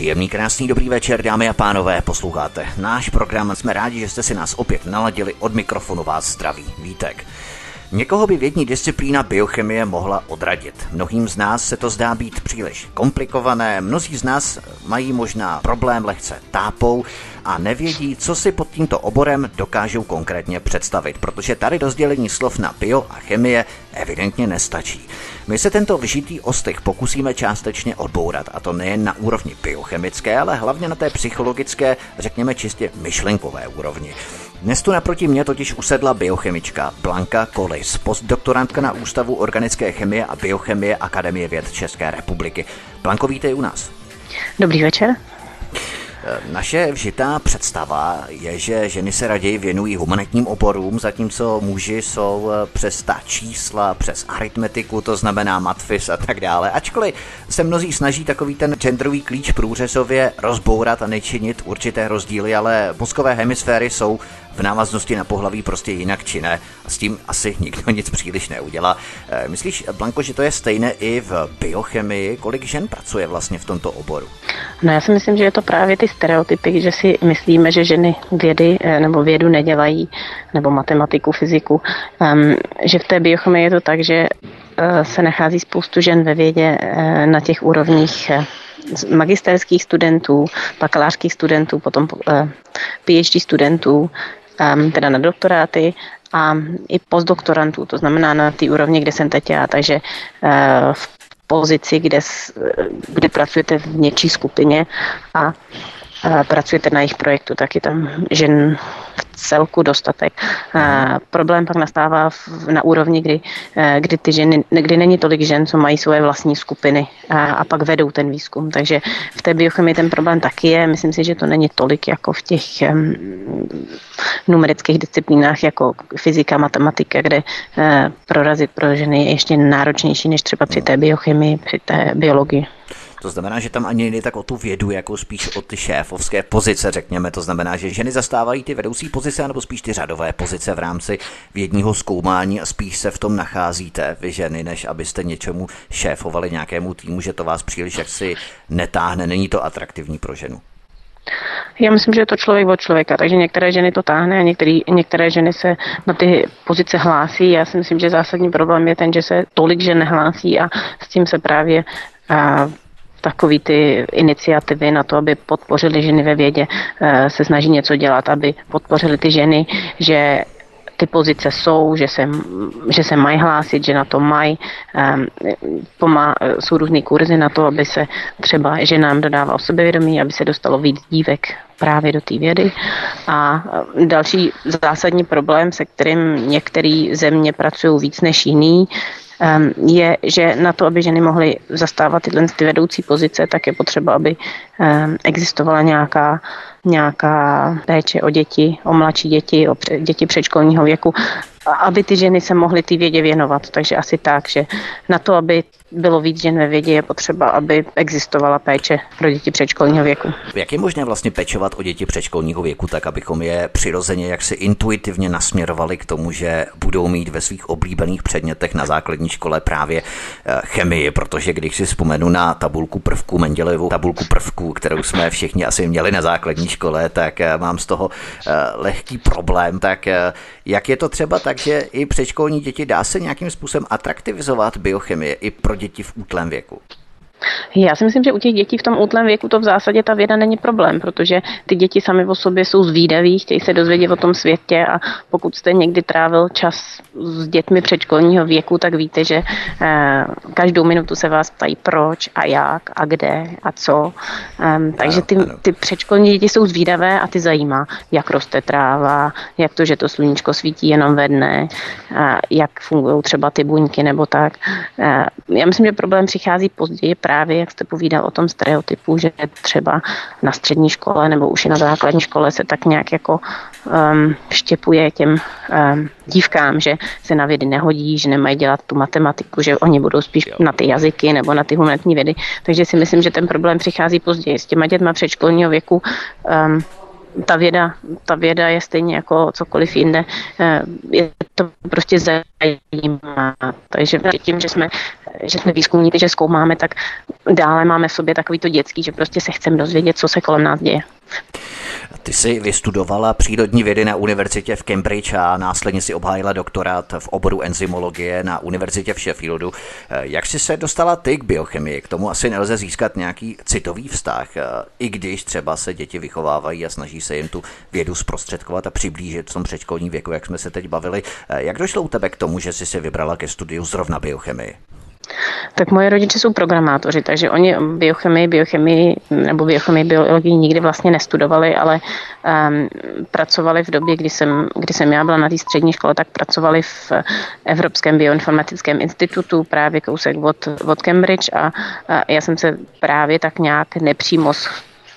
Příjemný, krásný, dobrý večer, dámy a pánové, posloucháte náš program. Jsme rádi, že jste si nás opět naladili od mikrofonu vás zdraví. Vítek. Někoho by vědní disciplína biochemie mohla odradit. Mnohým z nás se to zdá být příliš komplikované, mnozí z nás mají možná problém lehce tápou a nevědí, co si pod tímto oborem dokážou konkrétně představit, protože tady rozdělení slov na bio a chemie evidentně nestačí. My se tento vžitý ostych pokusíme částečně odbourat, a to nejen na úrovni biochemické, ale hlavně na té psychologické, řekněme čistě myšlenkové úrovni. Dnes tu naproti mě totiž usedla biochemička Blanka Kolis, postdoktorantka na Ústavu organické chemie a biochemie Akademie věd České republiky. Blanko, vítej u nás. Dobrý večer. Naše vžitá představa je, že ženy se raději věnují humanitním oborům, zatímco muži jsou eh, přes ta čísla, přes aritmetiku, to znamená matfis a tak dále. Ačkoliv se mnozí snaží takový ten genderový klíč průřezově rozbourat a nečinit určité rozdíly, ale mozkové hemisféry jsou v návaznosti na pohlaví prostě jinak či ne. A s tím asi nikdo nic příliš neudělá. Eh, myslíš, Blanko, že to je stejné i v biochemii? Kolik žen pracuje vlastně v tomto oboru? No já si myslím, že je to právě ty stereotypy, že si myslíme, že ženy vědy eh, nebo vědu nedělají, nebo matematiku, fyziku, um, že v té biochemii je to tak, že uh, se nachází spoustu žen ve vědě na těch úrovních magisterských studentů, bakalářských studentů, potom PhD studentů, teda na doktoráty a i postdoktorantů, to znamená na té úrovni, kde jsem teď já, takže uh, v pozici, kde, kde pracujete v něčí skupině a pracujete na jejich projektu, tak je tam žen celku dostatek. A problém pak nastává v, na úrovni, kdy, eh, kdy ty ženy, kdy není tolik žen, co mají svoje vlastní skupiny a, a pak vedou ten výzkum. Takže v té biochemii ten problém taky je. Myslím si, že to není tolik jako v těch um, numerických disciplínách jako fyzika, matematika, kde uh, prorazit pro ženy je ještě náročnější než třeba při té biochemii, při té biologii. To znamená, že tam ani nejde tak o tu vědu, jako spíš o ty šéfovské pozice, řekněme. To znamená, že ženy zastávají ty vedoucí pozice, nebo spíš ty řadové pozice v rámci vědního zkoumání a spíš se v tom nacházíte vy ženy, než abyste něčemu šéfovali nějakému týmu, že to vás příliš jaksi netáhne, není to atraktivní pro ženu. Já myslím, že je to člověk od člověka, takže některé ženy to táhne a některé, některé ženy se na ty pozice hlásí. Já si myslím, že zásadní problém je ten, že se tolik žen nehlásí a s tím se právě a, takový ty iniciativy na to, aby podpořili ženy ve vědě, eh, se snaží něco dělat, aby podpořili ty ženy, že ty pozice jsou, že se, že se mají hlásit, že na to mají. Um, pomá, jsou různé kurzy na to, aby se třeba ženám dodávalo sebevědomí, aby se dostalo víc dívek právě do té vědy. A další zásadní problém, se kterým některé země pracují víc než jiný, Ehm, je, že na to, aby ženy mohly zastávat tyhle ty vedoucí pozice, tak je potřeba, aby ehm, existovala nějaká, nějaká péče o děti, o mladší děti, o děti předškolního věku, aby ty ženy se mohly ty vědě věnovat. Takže asi tak, že na to, aby bylo víc žen ve vědě, je potřeba, aby existovala péče pro děti předškolního věku. Jak je možné vlastně pečovat o děti předškolního věku tak, abychom je přirozeně jaksi intuitivně nasměrovali k tomu, že budou mít ve svých oblíbených předmětech na základní škole právě eh, chemii, protože když si vzpomenu na tabulku prvků, Mendělevou tabulku prvků, kterou jsme všichni asi měli na základní škole, tak eh, mám z toho eh, lehký problém. Tak jak je to třeba tak, že i předškolní děti dá se nějakým způsobem atraktivizovat biochemie i pro děti v útlém věku? Já si myslím, že u těch dětí v tom útlém věku to v zásadě ta věda není problém, protože ty děti sami o sobě jsou zvídaví, chtějí se dozvědět o tom světě a pokud jste někdy trávil čas s dětmi předškolního věku, tak víte, že eh, každou minutu se vás ptají proč a jak a kde a co. Um, takže ty, ty předškolní děti jsou zvídavé a ty zajímá, jak roste tráva, jak to, že to sluníčko svítí jenom ve dne, jak fungují třeba ty buňky nebo tak. Eh, já myslím, že problém přichází později právě, jak jste povídal o tom stereotypu, že třeba na střední škole nebo už i na základní škole se tak nějak jako um, štěpuje těm um, dívkám, že se na vědy nehodí, že nemají dělat tu matematiku, že oni budou spíš na ty jazyky nebo na ty humanitní vědy. Takže si myslím, že ten problém přichází později. S těma dětma předškolního věku um, ta věda, ta věda je stejně jako cokoliv jinde. Eh, je to prostě zajímá. Takže tím, že jsme že jsme výzkumníci, že zkoumáme, tak dále máme v sobě takový to dětský, že prostě se chceme dozvědět, co se kolem nás děje. Ty jsi vystudovala přírodní vědy na univerzitě v Cambridge a následně si obhájila doktorát v oboru enzymologie na univerzitě v Sheffieldu. Jak jsi se dostala ty k biochemii? K tomu asi nelze získat nějaký citový vztah, i když třeba se děti vychovávají a snaží se jim tu vědu zprostředkovat a přiblížit v tom předškolním věku, jak jsme se teď bavili. Jak došlo u tebe k tomu, že jsi se vybrala ke studiu zrovna biochemii? Tak moje rodiče jsou programátoři, takže oni biochemii, biochemii nebo biochemii, biologii nikdy vlastně nestudovali, ale um, pracovali v době, kdy jsem, kdy jsem já byla na té střední škole, tak pracovali v Evropském bioinformatickém institutu právě kousek od, od Cambridge a, a já jsem se právě tak nějak nepřímo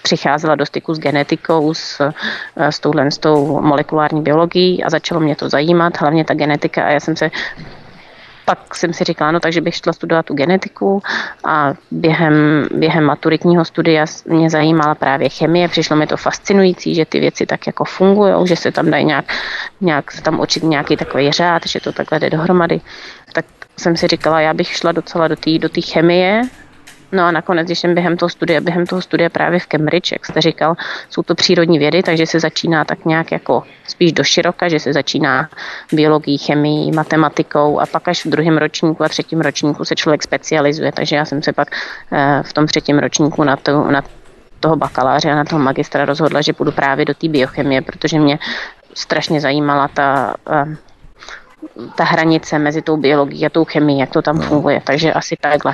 přicházela do styku s genetikou, s, s touhle s tou molekulární biologií a začalo mě to zajímat, hlavně ta genetika. A já jsem se pak jsem si říkala, no takže bych šla studovat tu genetiku. A během, během maturitního studia mě zajímala právě chemie, přišlo mi to fascinující, že ty věci tak jako fungují, že se tam dají nějak, nějak se tam učit nějaký takový řád, že to takhle jde dohromady. Tak jsem si říkala, já bych šla docela do té do chemie, No a nakonec, když jsem během toho studia, během toho studia právě v Cambridge, jak jste říkal, jsou to přírodní vědy, takže se začíná tak nějak jako spíš do široka, že se začíná biologií, chemií, matematikou a pak až v druhém ročníku a třetím ročníku se člověk specializuje. Takže já jsem se pak eh, v tom třetím ročníku na, to, na toho bakaláře a na toho magistra rozhodla, že půjdu právě do té biochemie, protože mě strašně zajímala ta eh, ta hranice mezi tou biologií a tou chemií, jak to tam no. funguje. Takže asi takhle.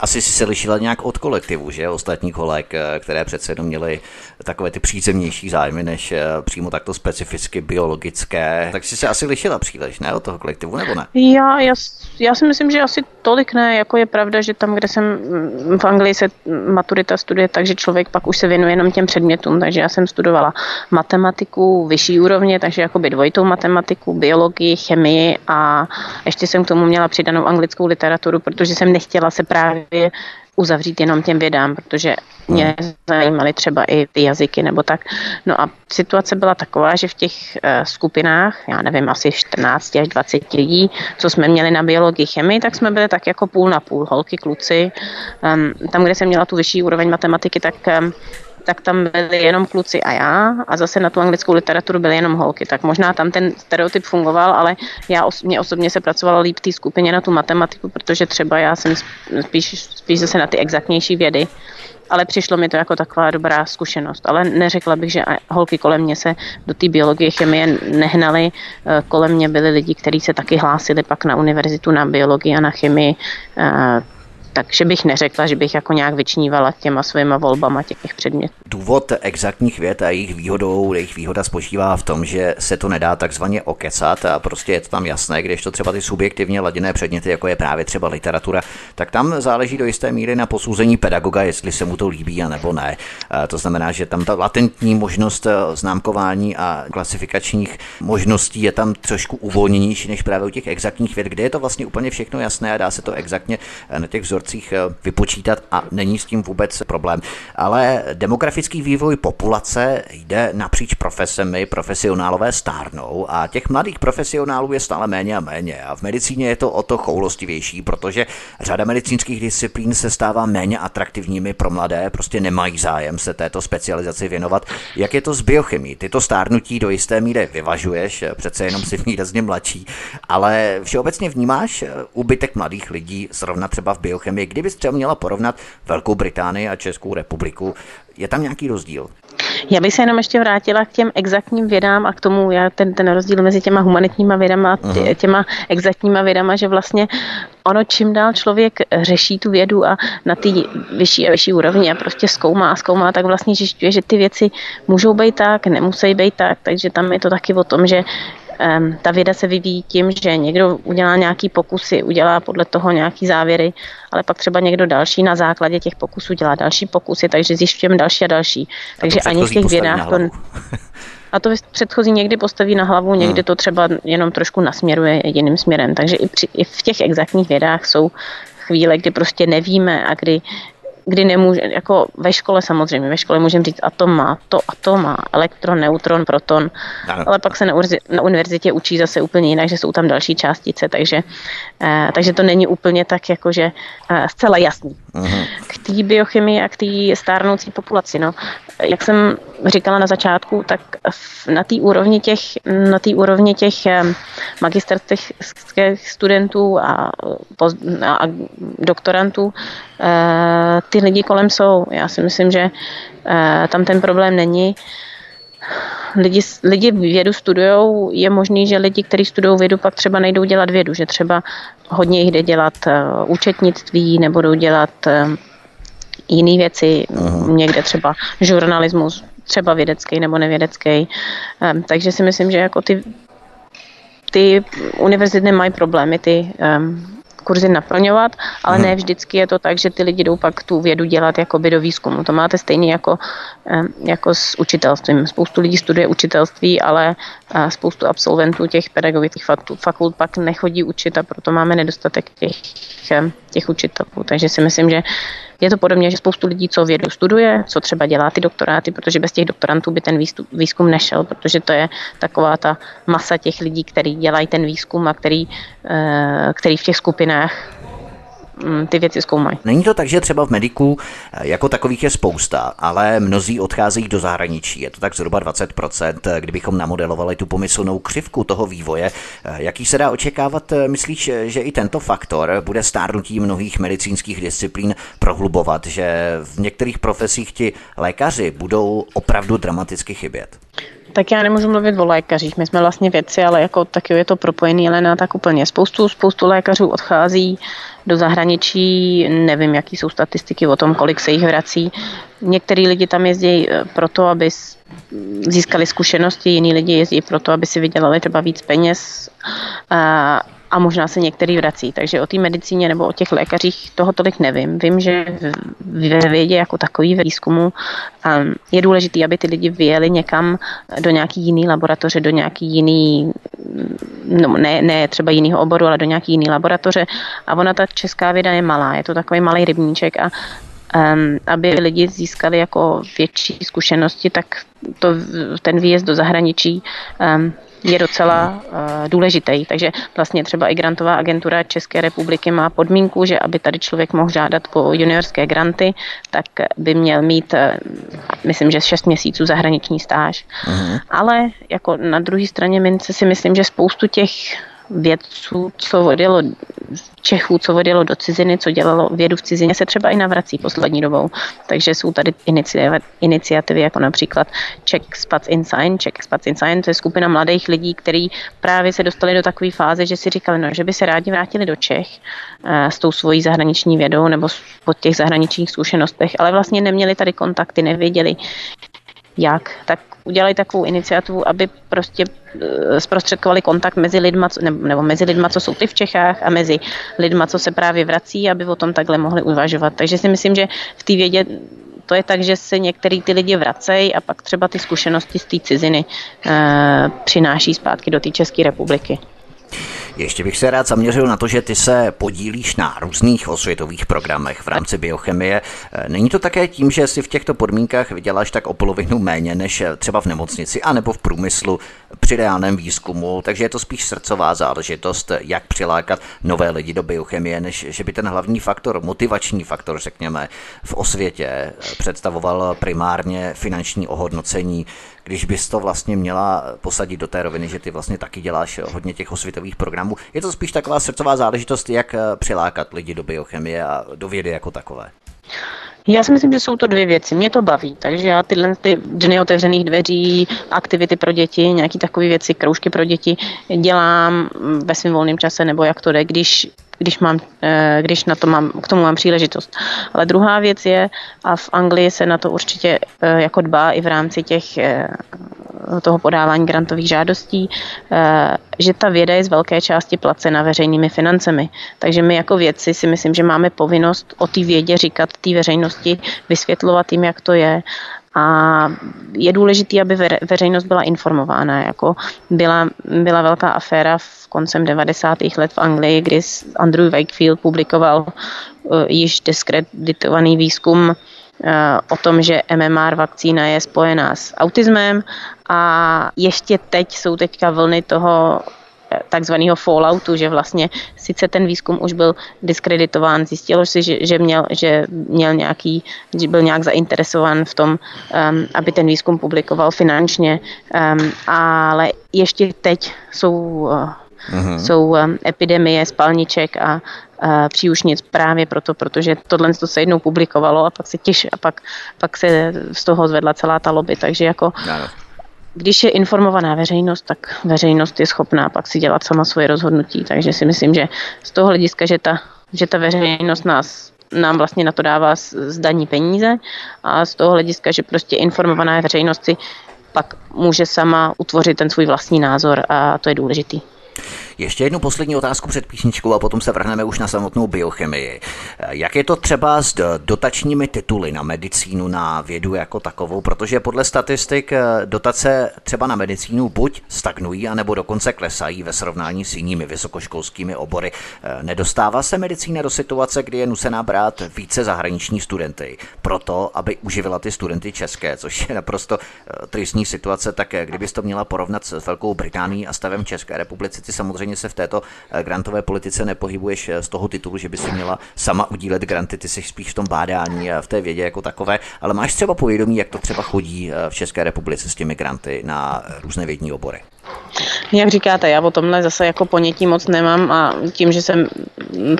Asi si se lišila nějak od kolektivu, že? Ostatních kolek, eh, které přece jenom měly takové ty přízemnější zájmy, než eh, přímo takto specificky biologické. Tak si se asi lišila příliš, ne? Od toho kolektivu, nebo ne? Já, já, já si myslím, že asi tolik ne. Jako je pravda, že tam, kde jsem mm, v Anglii se maturita studuje, takže člověk pak už se věnuje jenom těm předmětům. Takže já jsem studovala matematiku vyšší úrovně, takže jakoby dvojitou matematiku, biologii, chemii a ještě jsem k tomu měla přidanou anglickou literaturu, protože jsem nechtěla se právě uzavřít jenom těm vědám, protože mě hmm. zajímaly třeba i ty jazyky nebo tak. No a situace byla taková, že v těch uh, skupinách, já nevím, asi 14 až 20 lidí, co jsme měli na biologii, chemii, tak jsme byli tak jako půl na půl, holky, kluci. Um, tam, kde jsem měla tu vyšší úroveň matematiky, tak um, tak tam byli jenom kluci a já a zase na tu anglickou literaturu byly jenom holky. Tak možná tam ten stereotyp fungoval, ale já os- mě osobně se pracovala líp té skupině na tu matematiku, protože třeba já jsem spíš, spíš zase na ty exaktnější vědy ale přišlo mi to jako taková dobrá zkušenost. Ale neřekla bych, že holky kolem mě se do té biologie, chemie nehnaly. Eh, kolem mě byli lidi, kteří se taky hlásili pak na univerzitu na biologii a na chemii. Eh, takže bych neřekla, že bych jako nějak vyčnívala těma svýma volbama těch předmětů. Důvod exaktních věd a jejich výhodou, jejich výhoda spočívá v tom, že se to nedá takzvaně okecat a prostě je to tam jasné, když to třeba ty subjektivně laděné předměty, jako je právě třeba literatura, tak tam záleží do jisté míry na posouzení pedagoga, jestli se mu to líbí a nebo ne. To znamená, že tam ta latentní možnost e, známkování a klasifikačních možností je tam trošku uvolněnější než právě u těch exaktních věd, kde je to vlastně úplně všechno jasné a dá se to exaktně e, na těch vzorcích vzorcích eh, vypočítat a není s tím vůbec problém. Ale demografický vývoj populace jde napříč profesemi, profesionálové stárnou a těch mladých profesionálů je stále méně a méně. A v medicíně je to o to choulostivější, protože řada medicínských disciplín se stává méně atraktivními pro mladé, prostě nemají zájem se této specializaci věnovat. Jak je to s biochemií? Ty to stárnutí do jisté míry vyvažuješ, přece jenom si výrazně mladší, ale všeobecně vnímáš úbytek mladých lidí zrovna třeba v biochemii zemi. Kdybys třeba měla porovnat Velkou Británii a Českou republiku, je tam nějaký rozdíl? Já bych se jenom ještě vrátila k těm exaktním vědám a k tomu, já ten, ten rozdíl mezi těma humanitníma vědama a tě, těma exaktníma vědama, že vlastně ono čím dál člověk řeší tu vědu a na ty vyšší a vyšší úrovni a prostě zkoumá a zkoumá, tak vlastně zjišťuje, že ty věci můžou být tak, nemusí být tak, takže tam je to taky o tom, že ta věda se vyvíjí tím, že někdo udělá nějaký pokusy, udělá podle toho nějaký závěry, ale pak třeba někdo další na základě těch pokusů dělá další pokusy, takže zjišťujeme další a další. Takže ani v těch vědách to... A to předchozí někdy postaví na hlavu, někdy hmm. to třeba jenom trošku nasměruje jiným směrem. Takže i, při, i v těch exaktních vědách jsou chvíle, kdy prostě nevíme a kdy kdy nemůže, jako ve škole samozřejmě, ve škole můžeme říct atom má to, atom má elektron, neutron, proton, ano. ale pak se na, na univerzitě učí zase úplně jinak, že jsou tam další částice, takže, eh, takže to není úplně tak jakože eh, zcela jasný. K té biochemii a k té stárnoucí populaci, no, jak jsem říkala na začátku, tak na té úrovni těch, na té úrovni těch magisterských studentů a, a doktorantů eh, ty lidi kolem jsou. Já si myslím, že eh, tam ten problém není. Lidi, lidi vědu studují, je možný, že lidi, kteří studují vědu, pak třeba nejdou dělat vědu, že třeba hodně jich jde dělat účetnictví nebo jdou dělat jiné věci, Aha. někde třeba žurnalismus, třeba vědecký nebo nevědecký. Um, takže si myslím, že jako ty, ty univerzity nemají problémy ty um, kurzy naplňovat, ale ne vždycky je to tak, že ty lidi jdou pak tu vědu dělat jakoby do výzkumu. To máte stejně jako, jako s učitelstvím. Spoustu lidí studuje učitelství, ale spoustu absolventů těch pedagogických fakult, fakult pak nechodí učit a proto máme nedostatek těch, těch učitelů. Takže si myslím, že je to podobně, že spoustu lidí, co vědu studuje, co třeba dělá ty doktoráty, protože bez těch doktorantů by ten výzkum nešel, protože to je taková ta masa těch lidí, kteří dělají ten výzkum a který, eh, který v těch skupinách ty věci zkoumají. Není to tak, že třeba v mediku eh, jako takových je spousta, ale mnozí odcházejí do zahraničí. Je to tak zhruba 20%, eh, kdybychom namodelovali tu pomyslnou křivku toho vývoje. Eh, jaký se dá očekávat, myslíš, že i tento faktor bude stárnutí mnohých medicínských disciplín prohlubovat, že v některých profesích ti lékaři budou opravdu dramaticky chybět? Tak já nemůžu mluvit o lékařích, my jsme vlastně vědci, ale jako taky je to propojený, ale na tak úplně. Spoustu, spoustu lékařů odchází do zahraničí, nevím, jaký jsou statistiky o tom, kolik se jich vrací. Některý lidi tam jezdí eh, proto, aby získali zkušenosti, jiní lidi jezdí proto, aby si vydělali třeba víc peněz a možná se některý vrací. Takže o té medicíně nebo o těch lékařích toho tolik nevím. Vím, že ve vědě jako takový ve výzkumu um, je důležité, aby ty lidi vyjeli někam do nějaký jiný laboratoře, do nějaký jiný, no ne, ne třeba jiného oboru, ale do nějaký jiný laboratoře. A ona ta česká věda je malá, je to takový malý rybníček a um, aby lidi získali jako větší zkušenosti, tak to, ten výjezd do zahraničí um, je docela uh, důležitý. Takže vlastně třeba i grantová agentura České republiky má podmínku, že aby tady člověk mohl žádat o juniorské granty, tak by měl mít, uh, myslím, že 6 měsíců zahraniční stáž. Uh-huh. Ale jako na druhé straně mince si myslím, že spoustu těch vědců, co odjelo Čechů, co odjelo do ciziny, co dělalo vědu v cizině, se třeba i navrací poslední dobou. Takže jsou tady iniciativy jako například Czech Spats in Science. Czech Spats in Science to je skupina mladých lidí, kteří právě se dostali do takové fáze, že si říkali, no, že by se rádi vrátili do Čech uh, s tou svojí zahraniční vědou nebo po těch zahraničních zkušenostech, ale vlastně neměli tady kontakty, nevěděli, jak, tak udělali takovou iniciativu, aby prostě eh, zprostředkovali kontakt mezi lidma, nebo mezi lidma, co jsou ty v Čechách a mezi lidma, co se právě vrací, aby o tom takhle mohli uvažovat. Takže si myslím, že v té vědě to je tak, že se některý ty lidi vracejí a pak třeba ty zkušenosti z té ciziny e, přináší zpátky do té České republiky. Ještě bych se rád zaměřil na to, že ty se podílíš na různých osvětových programech v rámci biochemie. Není to také tím, že si v těchto podmínkách vyděláš tak o polovinu méně než třeba v nemocnici anebo v průmyslu při reálném výzkumu, takže je to spíš srdcová záležitost, jak přilákat nové lidi do biochemie, než že by ten hlavní faktor, motivační faktor, řekněme, v osvětě představoval primárně finanční ohodnocení když bys to vlastně měla posadit do té roviny, že ty vlastně taky děláš hodně těch osvětových programů. Je to spíš taková srdcová záležitost, jak eh, přilákat lidi do biochemie a do vědy jako takové. Já si myslím, že jsou to dvě věci. Mě to baví, takže já tyhle ty dny otevřených dveří, aktivity pro děti, nějaké takové věci, kroužky pro děti dělám ve svém volném čase, nebo jak to jde, když když, mám, eh, když na to mám, k tomu mám příležitost. Ale druhá věc je, a v Anglii se na to určitě eh, jako dbá i v rámci těch toho podávání grantových žádostí, že ta věda je z velké části placena veřejnými financemi. Takže my jako vědci si myslím, že máme povinnost o té vědě říkat té veřejnosti, vysvětlovat jim, jak to je a je důležité, aby veřejnost byla informována. Jako byla, byla velká aféra v koncem 90. let v Anglii, kdy Andrew Wakefield publikoval uh, již diskreditovaný výzkum o tom, že MMR vakcína je spojená s autismem a ještě teď jsou teďka vlny toho takzvaného falloutu, že vlastně sice ten výzkum už byl diskreditován, zjistilo si, že, že, měl, že měl nějaký, že byl nějak zainteresován v tom, um, aby ten výzkum publikoval finančně, um, ale ještě teď jsou uh. Jsou um, epidemie spalniček a příušnic právě proto, protože tohle to se jednou publikovalo a pak se těž a pak, pak se z toho zvedla celá ta lobby, takže jako když je informovaná veřejnost, tak veřejnost je schopná pak si dělat sama svoje rozhodnutí. Takže si myslím, že z toho hlediska, že ta, že ta veřejnost nás nám vlastně na to dává zdaní peníze a z toho hlediska, že prostě informovaná veřejnost si pak může sama utvořit ten svůj vlastní názor a to je důležitý. Ještě jednu poslední otázku před písničkou a potom se vrhneme už na samotnou biochemii. Jak je to třeba s dotačními tituly na medicínu, na vědu jako takovou? Protože podle statistik eh, dotace třeba na medicínu buď stagnují, anebo dokonce klesají ve srovnání s jinými vysokoškolskými obory. Eh, nedostává se medicína do situace, kdy je nusená brát více zahraniční studenty, proto aby uživila ty studenty české, což je naprosto eh, tristní situace, tak kdybys to měla porovnat s Velkou Británií a stavem České republiky, ty samozřejmě se v této eh, grantové politice nepohybuješ eh, z toho titulu, že by si měla sama udílet granty, ty jsi spíš v tom bádání a v té vědě jako takové, ale máš třeba povědomí, jak to třeba chodí eh, v České republice s těmi granty na různé vědní obory? Jak říkáte, já o tomhle zase jako ponětí moc nemám a tím, že jsem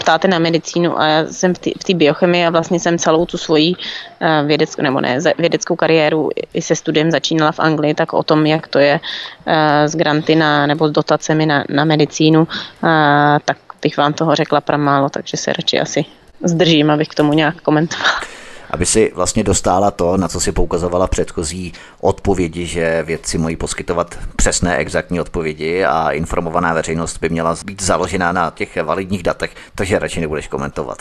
ptáte na medicínu a já jsem v té biochemii a vlastně jsem celou tu svoji eh, vědeckou, nebo ne, vědeckou kariéru i se studiem začínala v Anglii, tak o tom, jak to je s eh, granty na, nebo s dotacemi na, na medicínu, eh, tak bych vám toho řekla pramálo, takže se radši asi zdržím, abych k tomu nějak komentovala aby si vlastně dostala to, na co si poukazovala předchozí odpovědi, že vědci mají poskytovat přesné, exaktní odpovědi a informovaná veřejnost by měla být založena na těch validních datech, takže radši nebudeš komentovat.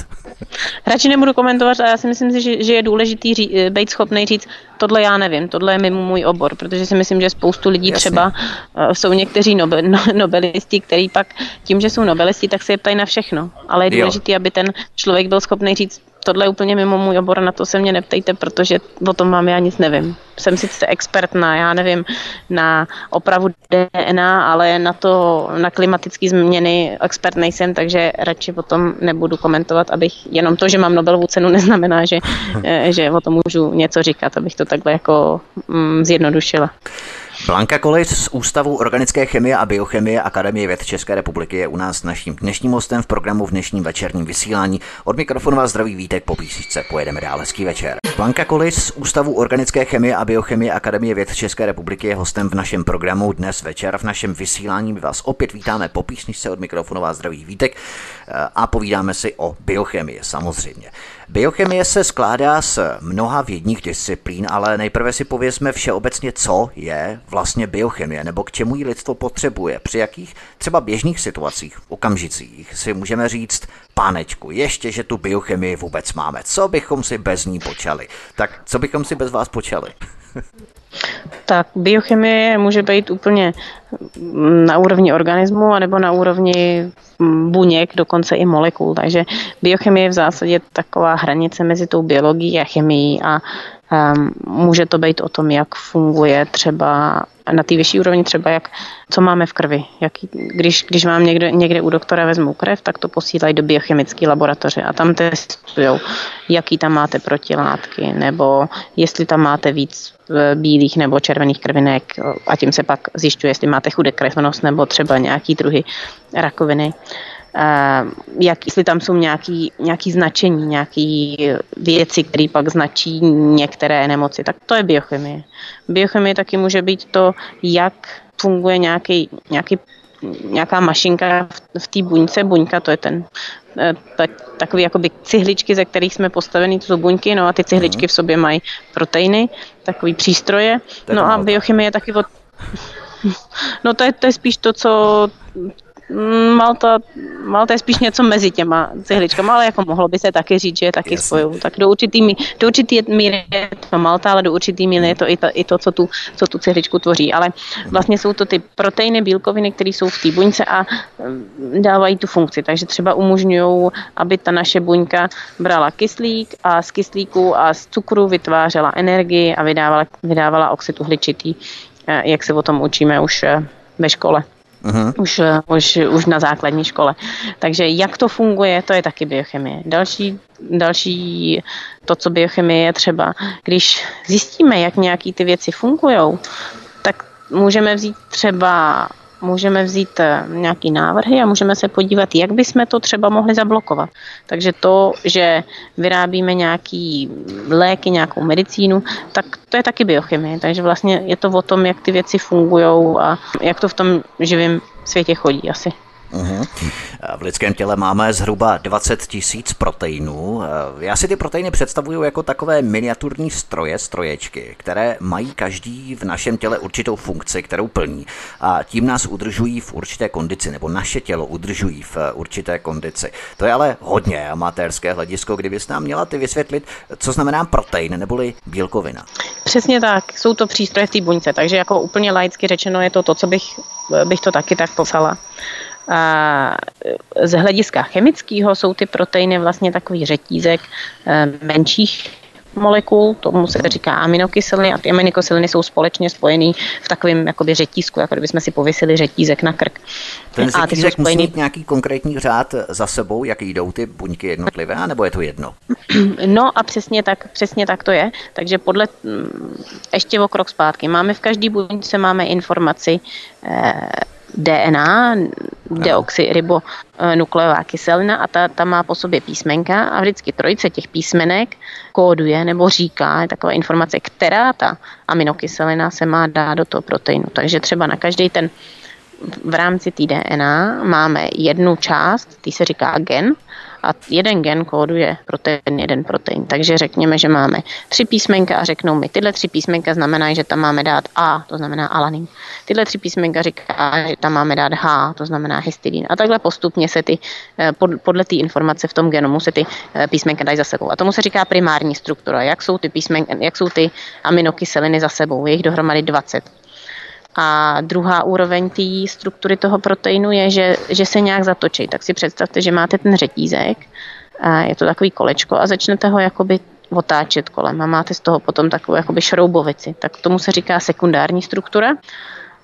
Radši nebudu komentovat a já si myslím, že, že je důležitý ří, být schopný říct, tohle já nevím, tohle je mimo můj obor, protože si myslím, že spoustu lidí Jasně. třeba uh, jsou někteří nobe, no, nobelisti, který pak tím, že jsou nobelisti, tak se je ptají na všechno. Ale je důležité, aby ten člověk byl schopný říct, tohle je úplně mimo můj obor, na to se mě neptejte, protože o tom mám já nic nevím. Jsem sice expert na, já nevím, na opravu DNA, ale na to, na klimatické změny expert nejsem, takže radši o tom nebudu komentovat, abych jenom to, že mám Nobelovu cenu, neznamená, že, že o tom můžu něco říkat, abych to takhle jako mm, zjednodušila. Blanka Kolis z Ústavu organické chemie a biochemie Akademie věd České republiky je u nás naším dnešním hostem v programu v dnešním večerním vysílání. Od mikrofonu vás zdraví vítek po písničce. Pojedeme dál hezký večer. Blanka Kolis z Ústavu organické chemie a biochemie Akademie věd České republiky je hostem v našem programu dnes večer. V našem vysílání my vás opět vítáme po písničce od mikrofonu vás zdraví vítek a povídáme si o biochemii samozřejmě. Biochemie se skládá z mnoha vědních disciplín, ale nejprve si povězme všeobecně, co je vlastně biochemie, nebo k čemu ji lidstvo potřebuje, při jakých třeba běžných situacích, okamžicích si můžeme říct, pánečku, ještě, že tu biochemii vůbec máme, co bychom si bez ní počali. Tak co bychom si bez vás počali? Tak biochemie může být úplně na úrovni organismu anebo na úrovni buněk, dokonce i molekul. Takže biochemie je v zásadě taková hranice mezi tou biologií a chemií a může to být o tom, jak funguje třeba na té vyšší úrovni třeba, jak, co máme v krvi. Jak, když, když vám někde, někde u doktora vezmou krev, tak to posílají do biochemické laboratoře a tam testují, jaký tam máte protilátky, nebo jestli tam máte víc e, bílých nebo červených krvinek a tím se pak zjišťuje, jestli máte chudé krevnost nebo třeba nějaký druhy rakoviny. Uh, jak, jestli tam jsou nějaký, nějaký značení, nějaké věci, které pak značí některé nemoci, tak to je biochemie. Biochemie taky může být to, jak funguje nějaký, nějaký nějaká mašinka v, v té buňce. Buňka to je ten eh, tak, takový jakoby cihličky, ze kterých jsme postaveni, to jsou buňky, no a ty cihličky mhm. v sobě mají proteiny, takový přístroje. No a biochemie je taky od... No to je, to je spíš to, co Malta, Malta je spíš něco mezi těma cihličkama, ale jako mohlo by se taky říct, že je taky spojují. Tak do určitý, do určitý míry je to Malta, ale do určitý míry je to i to, i to co, tu, co tu cihličku tvoří. Ale vlastně jsou to ty proteiny, bílkoviny, které jsou v té buňce a mm, dávají tu funkci. Takže třeba umožňují, aby ta naše buňka brala kyslík a z kyslíku a z cukru vytvářela energii a vydávala, vydávala oxid uhličitý, eh, jak se o tom učíme už eh, ve škole. Uh-huh. Už, eh, už, už na základní škole. Takže jak to funguje, to je taky biochemie. Další, další to, co biochemie je třeba, když zjistíme, jak nějaký ty věci fungují, tak můžeme vzít třeba můžeme vzít eh, nějaký návrhy a můžeme se podívat, jak bychom to třeba mohli zablokovat. Takže to, že vyrábíme nějaký léky, nějakou medicínu, tak to je taky biochemie. Takže vlastně je to o tom, jak ty věci fungují a jak to v tom živém světě chodí asi. Uh-huh. V lidském těle máme zhruba 20 tisíc proteinů. Já si ty proteiny představuju jako takové miniaturní stroje, stroječky, které mají každý v našem těle určitou funkci, kterou plní. A tím nás udržují v určité kondici, nebo naše tělo udržují v určité kondici. To je ale hodně amatérské hledisko, kdybys nám měla ty vysvětlit, co znamená protein neboli bílkovina. Přesně tak, jsou to přístroje v té buňce, takže jako úplně laicky řečeno je to to, co bych, bych to taky tak popsala. A z hlediska chemického jsou ty proteiny vlastně takový řetízek eh, menších molekul, tomu se říká aminokyseliny a ty aminokyseliny jsou společně spojený v takovém jakoby řetízku, jako kdybychom si pověsili řetízek na krk. Ten a ty jsou spojený... musí mít nějaký konkrétní řád za sebou, jak jdou ty buňky jednotlivé, nebo je to jedno? No a přesně tak, přesně tak to je. Takže podle, mm, ještě o krok zpátky, máme v každé buňce máme informaci eh, DNA, deoxyribonukleová kyselina a ta, ta má po sobě písmenka a vždycky trojice těch písmenek kóduje nebo říká, je taková informace, která ta aminokyselina se má dát do toho proteinu. Takže třeba na každý ten v rámci té DNA máme jednu část, ty se říká gen, a jeden gen kóduje pro ten jeden protein. Takže řekněme, že máme tři písmenka a řeknou mi, tyhle tři písmenka znamenají, že tam máme dát A, to znamená alanin. Tyhle tři písmenka říká, že tam máme dát H, to znamená histidin. A takhle postupně se ty, eh, podle té informace v tom genomu se ty eh, písmenka dají za sebou. A tomu se říká primární struktura. Jak jsou ty, písmenka, jak jsou ty aminokyseliny za sebou? Je jich dohromady 20. A druhá úroveň té struktury toho proteinu je, že, že se nějak zatočí. Tak si představte, že máte ten řetízek, a je to takový kolečko a začnete ho jakoby otáčet kolem a máte z toho potom takovou jakoby šroubovici. Tak tomu se říká sekundární struktura.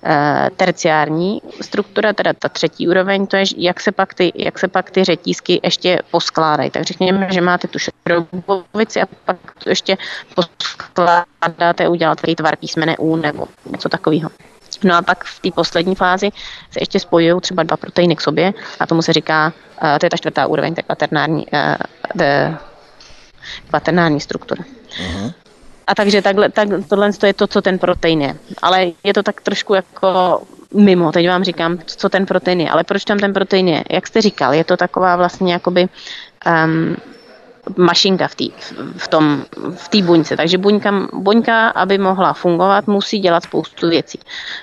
E, terciární struktura, teda ta třetí úroveň, to je, jak se pak ty, jak se pak ty řetízky ještě poskládají. Tak řekněme, že máte tu šroubovici a pak to ještě poskládáte, udělat takový tvar písmene U nebo něco takového. No a pak v té poslední fázi se ještě spojují třeba dva proteiny k sobě a tomu se říká, uh, to je ta čtvrtá úroveň, tak kvaternární, uh, kvaternární struktura. Uh-huh. A takže takhle, tak, tohle je to, co ten protein je. Ale je to tak trošku jako mimo, teď vám říkám, co ten protein je. Ale proč tam ten protein je? Jak jste říkal, je to taková vlastně jakoby um, mašinka v té v tom, v té buňce. Takže buňka, buňka, aby mohla fungovat, musí dělat spoustu věcí.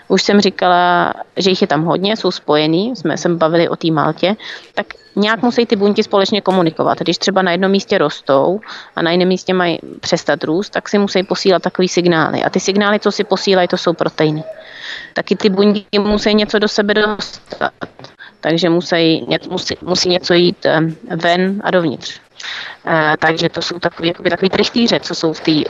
Už jsem říkala, že jich je tam hodně, jsou spojený, jsme se bavili o té Maltě, tak nějak musí ty buňky společně komunikovat. Když třeba na jednom místě rostou a na jiném místě mají přestat růst, tak si musí posílat takový signály. A ty signály, co si posílají, to jsou proteiny. Taky ty buňky musí něco do sebe dostat. Takže musí, musí, musí něco jít eh, ven a dovnitř. Uh, takže to jsou takový, jakoby takový trichtýře, co jsou v, tý,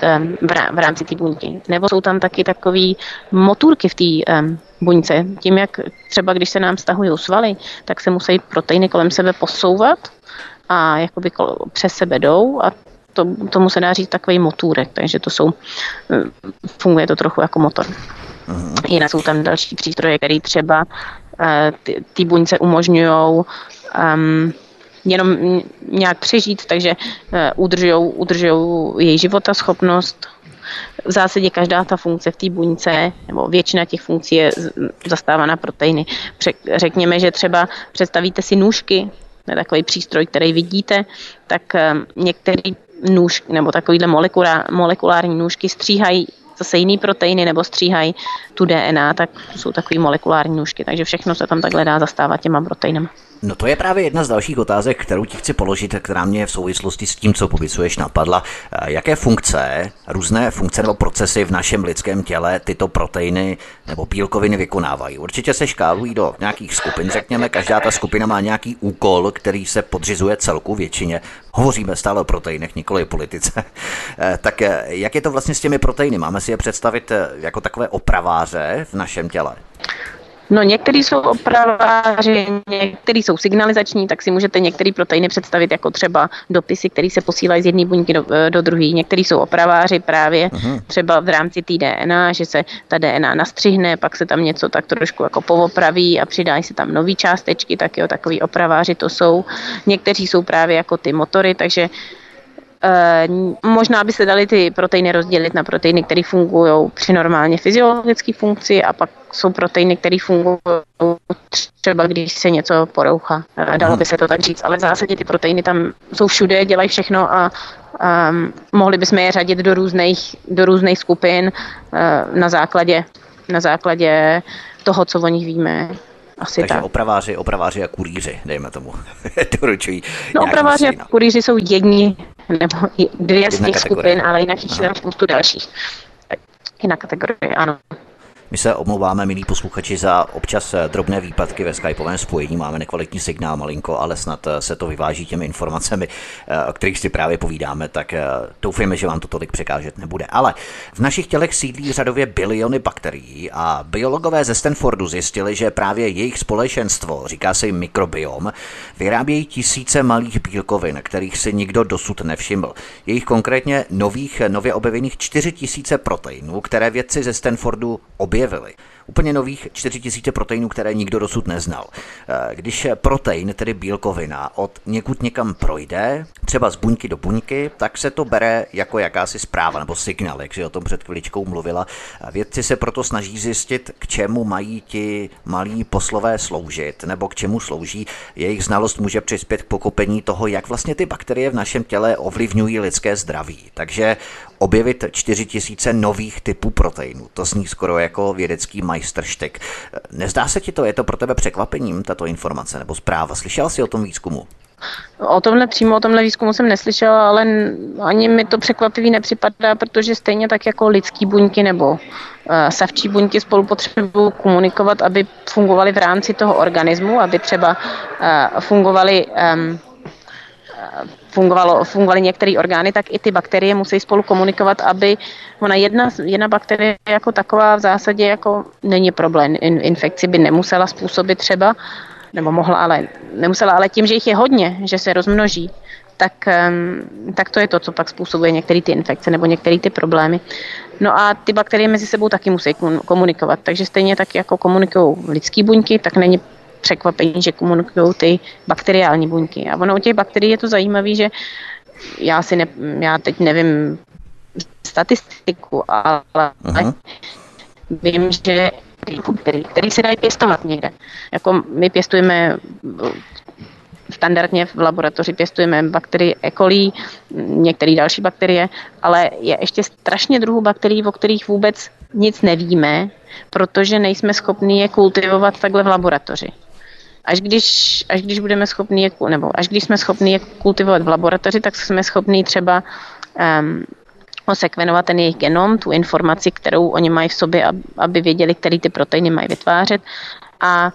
v rámci té buňky. Nebo jsou tam taky takové motůrky v té buňce. Tím, jak třeba když se nám stahují svaly, tak se musí proteiny kolem sebe posouvat a jakoby kol, přes sebe jdou a to, tomu se dá říct takový motůrek, takže to jsou, funguje to trochu jako motor. Uh-huh. Jinak jsou tam další přístroje, které třeba uh, ty, ty buňce umožňují um, jenom nějak přežít, takže eh, udržujou, udržujou její životaschopnost. V zásadě každá ta funkce v té buňce, nebo většina těch funkcí je zastávána proteiny. Řekněme, že třeba představíte si nůžky, takový přístroj, který vidíte, tak eh, některý nůž, nebo takovýhle molekulár, molekulární nůžky stříhají zase jiný proteiny nebo stříhají tu DNA, tak jsou takový molekulární nůžky, takže všechno se tam takhle dá zastávat těma proteinama. No to je právě jedna z dalších otázek, kterou ti chci položit, která mě v souvislosti s tím, co popisuješ, napadla. Eh, jaké funkce, různé funkce nebo procesy v našem lidském těle tyto proteiny nebo bílkoviny vykonávají? Určitě se škálují do nějakých skupin, řekněme, každá ta skupina má nějaký úkol, který se podřizuje celku většině. Hovoříme stále o proteinech, nikoli o politice. Eh, tak eh, jak je to vlastně s těmi proteiny? Máme si je představit jako takové opraváře v našem těle? No některý jsou opraváři, některý jsou signalizační, tak si můžete některé proteiny představit jako třeba dopisy, které se posílají z jedné buňky do, eh, do druhé. Některý jsou opraváři právě uh-huh. třeba v rámci té DNA, že se ta DNA nastřihne, pak se tam něco tak trošku jako povopraví a přidají se tam nové částečky, tak jo, takový opraváři to jsou. Někteří jsou právě jako ty motory, takže možná by se daly ty proteiny rozdělit na proteiny, které fungují při normálně fyziologické funkci a pak jsou proteiny, které fungují třeba když se něco porouchá. Eh, dalo by se to tak říct, ale v zásadě ty proteiny tam jsou všude, dělají všechno a um, mohli bychom je řadit do různých, do různých skupin uh, na základě, na základě toho, co o nich víme. Asi Takže tak. opraváři, opraváři a kurýři, dejme tomu, doručují. No opraváři a kurýři jsou jedni nebo dvě z těch skupin, ale jinak jich tam spoustu dalších. Jiná kategorie, ano. My se omlouváme, milí posluchači, za občas eh, drobné výpadky ve skypovém spojení. Máme nekvalitní signál malinko, ale snad eh, se to vyváží těmi informacemi, eh, o kterých si právě povídáme, tak doufejme, že vám to tolik překážet nebude. Ale v našich tělech sídlí řadově biliony bakterií a biologové ze Stanfordu zjistili, že právě jejich společenstvo, říká se jim mikrobiom, vyrábějí tisíce malých bílkovin, kterých si nikdo dosud nevšiml. Jejich konkrétně nových, nově objevených 4000 proteinů, které vědci ze Stanfordu objevili objevili. Úplně nových 4000 proteinů, které nikdo dosud neznal. Eh, když protein, tedy bílkovina, od někud někam projde, třeba z buňky do buňky, tak se to bere jako jakási zpráva nebo signál, jak si o tom před chviličkou mluvila. Vědci se proto snaží zjistit, k čemu mají ti malí poslové sloužit, nebo k čemu slouží. Jejich znalost může přispět k pokopení toho, jak vlastně ty bakterie v našem těle ovlivňují lidské zdraví. Takže objevit 4000 nových typů proteinů. To zní skoro jako vědecký majstrštek. Nezdá se ti to, je to pro tebe překvapením, tato informace nebo zpráva? Slyšel jsi o tom výzkumu? O tomhle přímo, o tomhle výzkumu jsem neslyšela, ale ani mi to překvapivý nepřipadá, protože stejně tak jako lidský buňky nebo uh, savčí buňky spolu potřebují komunikovat, aby fungovaly v rámci toho organismu, aby třeba uh, fungovaly um, fungovalo, fungovaly některé orgány, tak i ty bakterie musí spolu komunikovat, aby ona jedna, jedna bakterie jako taková v zásadě jako není problém. Infekci by nemusela způsobit třeba, nebo mohla, ale nemusela, ale tím, že jich je hodně, že se rozmnoží, tak, tak to je to, co pak způsobuje některé ty infekce nebo některé ty problémy. No a ty bakterie mezi sebou taky musí komunikovat, takže stejně tak jako komunikují lidské buňky, tak není překvapení, že komunikují ty bakteriální buňky. A ono u těch bakterií je to zajímavé, že já si ne, já teď nevím statistiku, ale uh-huh. vím, že který, který se dají pěstovat někde. Jako my pěstujeme standardně v laboratoři pěstujeme bakterie E. coli, některé další bakterie, ale je ještě strašně druhů bakterií, o kterých vůbec nic nevíme, protože nejsme schopni je kultivovat takhle v laboratoři. Až když, až když budeme schopni je, nebo až když jsme schopni je kultivovat v laboratoři, tak jsme schopni třeba um, osekvenovat ten jejich genom, tu informaci, kterou oni mají v sobě, aby věděli, který ty proteiny mají vytvářet. A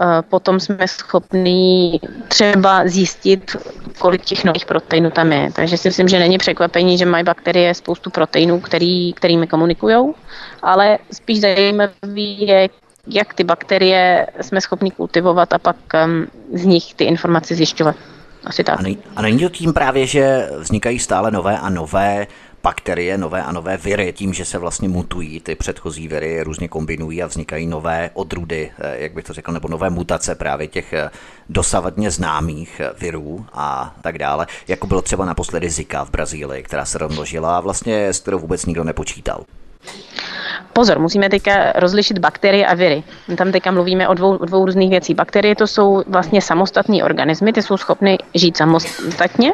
e, potom jsme schopni třeba zjistit, kolik těch nových proteinů tam je. Takže si myslím, že není překvapení, že mají bakterie spoustu proteinů, který, kterými komunikují, ale spíš zajímavý je, jak ty bakterie jsme schopni kultivovat a pak um, z nich ty informace zjišťovat. Asi tak. A, nej, a není to tím právě, že vznikají stále nové a nové bakterie, nové a nové viry, tím, že se vlastně mutují ty předchozí viry, různě kombinují a vznikají nové odrůdy, eh, jak bych to řekl, nebo nové mutace právě těch eh, dosavadně známých eh, virů a tak dále, jako bylo třeba naposledy Zika v Brazílii, která se rozmnožila a vlastně s kterou vůbec nikdo nepočítal. Pozor, musíme teďka rozlišit bakterie a viry. Tam teďka mluvíme o dvou, dvou různých věcí. Bakterie to jsou vlastně samostatní organismy, ty jsou schopny žít samostatně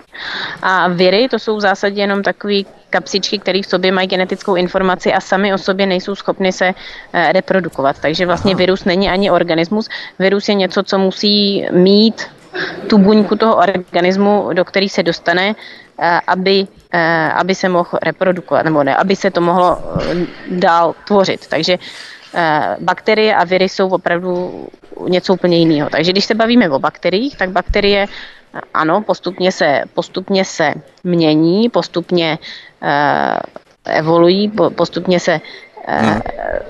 a viry to jsou v zásadě jenom takový kapsičky, které v sobě mají genetickou informaci a sami o sobě nejsou schopny se eh, reprodukovat. Takže vlastně Aha. virus není ani organismus. Virus je něco, co musí mít tu buňku toho organismu, do který se dostane, eh, aby, aby se mohl reprodukovat, nebo ne, aby se to mohlo dál tvořit. Takže bakterie a viry jsou opravdu něco úplně jiného. Takže když se bavíme o bakteriích, tak bakterie ano, postupně se, postupně se mění, postupně evolují, postupně se hmm.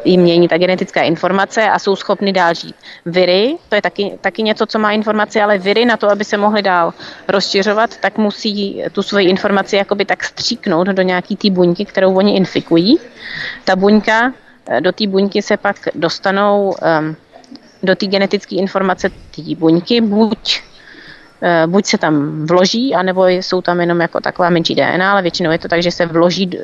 jim mění ta genetická informace a jsou schopny dál žít. Viry, to je taky, taky něco, co má informaci, ale viry na to, aby se mohly dál rozšiřovat, tak musí tu svoji informaci jakoby tak stříknout do nějaký té buňky, kterou oni infikují. Ta buňka, eh, do té buňky se pak dostanou um, do té genetické informace té buňky, buď Eh, buď se tam vloží, anebo jsou tam jenom jako taková menší DNA, ale většinou je to tak, že se vloží do,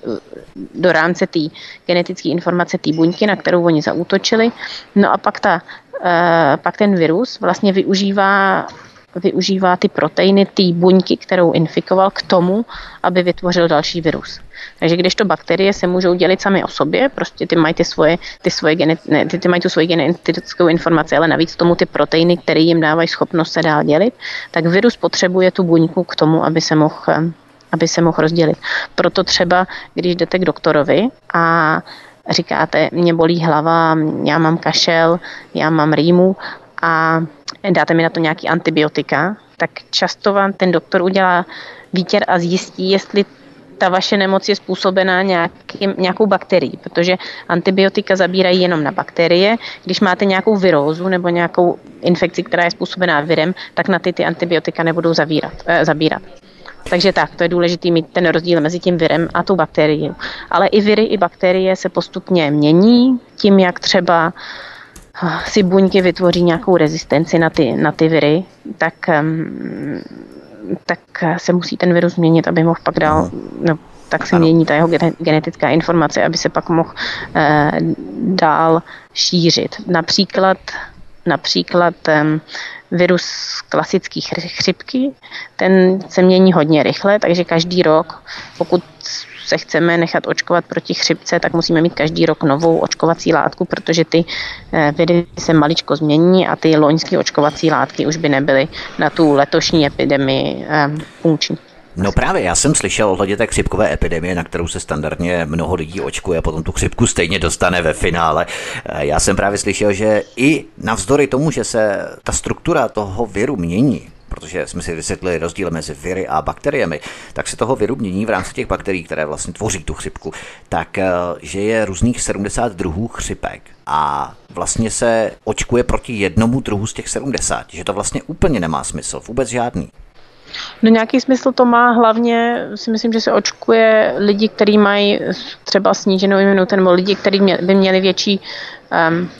do rámce té genetické informace té buňky, na kterou oni zaútočili. No a pak, ta, eh, pak ten virus vlastně využívá využívá ty proteiny té buňky, kterou infikoval, k tomu, aby vytvořil další virus. Takže když to bakterie se můžou dělit sami o sobě, prostě ty mají, ty svoje, ty svoje genet, ne, ty, ty mají tu svoji genetickou informaci, ale navíc tomu ty proteiny, které jim dávají schopnost se dál dělit, tak virus potřebuje tu buňku k tomu, aby se mohl aby se mohl rozdělit. Proto třeba, když jdete k doktorovi a říkáte, mě bolí hlava, já mám kašel, já mám rýmu a dáte mi na to nějaký antibiotika, tak často vám ten doktor udělá výtěr a zjistí, jestli ta vaše nemoc je způsobená nějakým, nějakou bakterií, protože antibiotika zabírají jenom na bakterie. Když máte nějakou virózu nebo nějakou infekci, která je způsobená virem, tak na ty ty antibiotika nebudou zavírat, eh, zabírat. Takže tak, to je důležité mít ten rozdíl mezi tím virem a tou bakterií. Ale i viry, i bakterie se postupně mění tím, jak třeba si buňky vytvoří nějakou rezistenci na ty, na ty viry, tak, tak se musí ten virus změnit, aby mohl pak dál, no, tak se ano. mění ta jeho genetická informace, aby se pak mohl eh, dál šířit. Například, například eh, virus klasických chřipky, ten se mění hodně rychle, takže každý rok, pokud se chceme nechat očkovat proti chřipce, tak musíme mít každý rok novou očkovací látku, protože ty eh, viry se maličko změní a ty loňské očkovací látky už by nebyly na tu letošní epidemii eh, funkční. No právě, já jsem slyšel ohledně té chřipkové epidemie, na kterou se standardně mnoho lidí očkuje a potom tu chřipku stejně dostane ve finále. Eh, já jsem právě slyšel, že i navzdory tomu, že se ta struktura toho viru mění, protože jsme si vysvětlili rozdíl mezi viry a bakteriemi, tak se toho viru mění v rámci těch bakterií, které vlastně tvoří tu chřipku, tak eh, že je různých 70 druhů chřipek a vlastně se očkuje proti jednomu druhu z těch 70, že to vlastně úplně nemá smysl, vůbec žádný. No nějaký smysl to má, hlavně si myslím, že se očkuje lidi, kteří mají třeba sníženou imunitu, nebo lidi, kteří by měli větší um,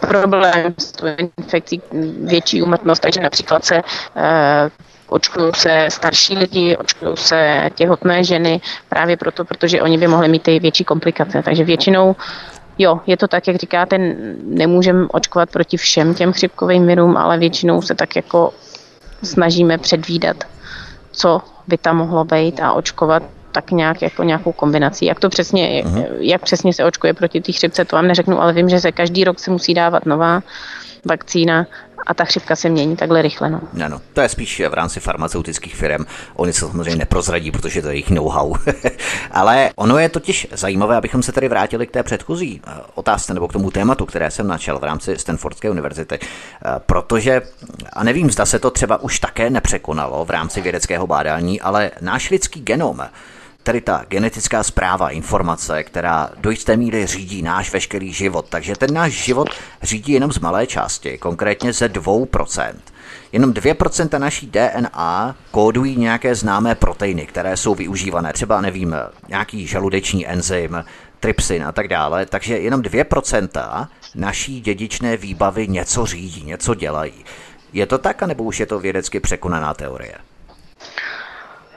problém s tou infekcí, větší úmrtnost, takže například se uh, očkují se starší lidi, očkují se těhotné ženy, právě proto, protože oni by mohli mít ty větší komplikace. Takže většinou Jo, je to tak, jak říkáte, nemůžeme očkovat proti všem těm chřipkovým virům, ale většinou se tak jako snažíme předvídat, co by tam mohlo být a očkovat tak nějak jako nějakou kombinací. Jak to přesně, uh-huh. jak přesně se očkuje proti té chřipce, to vám neřeknu, ale vím, že se každý rok se musí dávat nová vakcína a ta chřipka se mění takhle rychle. No. Ano, to je spíš v rámci farmaceutických firm. Oni se samozřejmě neprozradí, protože to je jejich know-how. Ale ono je totiž zajímavé, abychom se tady vrátili k té předchozí eh, otázce nebo k tomu tématu, které jsem načal v rámci Stanfordské univerzity. Eh, protože, a nevím, zda se to třeba už také nepřekonalo v rámci vědeckého bádání, ale náš lidský genom tedy ta genetická zpráva, informace, která do jisté míry řídí náš veškerý život. Takže ten náš život řídí jenom z malé části, konkrétně ze 2%. Jenom 2% naší DNA kódují nějaké známé proteiny, které jsou využívané, třeba nevím, nějaký žaludeční enzym, trypsin a tak dále, takže jenom 2% naší dědičné výbavy něco řídí, něco dělají. Je to tak, anebo už je to vědecky překonaná teorie?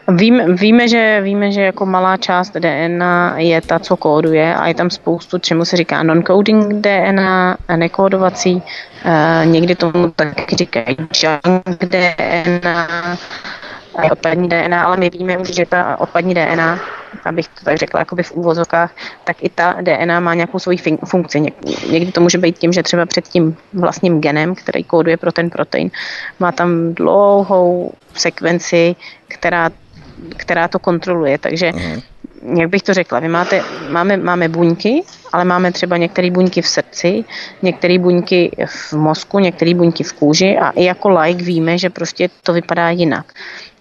Vím, víme, že, víme, že jako malá část DNA je ta, co kóduje a je tam spoustu, čemu se říká non-coding DNA, nekódovací. E, někdy tomu taky říkají junk DNA, odpadní DNA, ale my víme už, že ta odpadní DNA, abych to tak řekla jakoby v úvozokách, tak i ta DNA má nějakou svoji funkci. Někdy to může být tím, že třeba před tím vlastním genem, který kóduje pro ten protein, má tam dlouhou sekvenci, která která to kontroluje. Takže, uh-huh. jak bych to řekla, vy máte, máme, máme buňky, ale máme třeba některé buňky v srdci, některé buňky v mozku, některé buňky v kůži a i jako like víme, že prostě to vypadá jinak.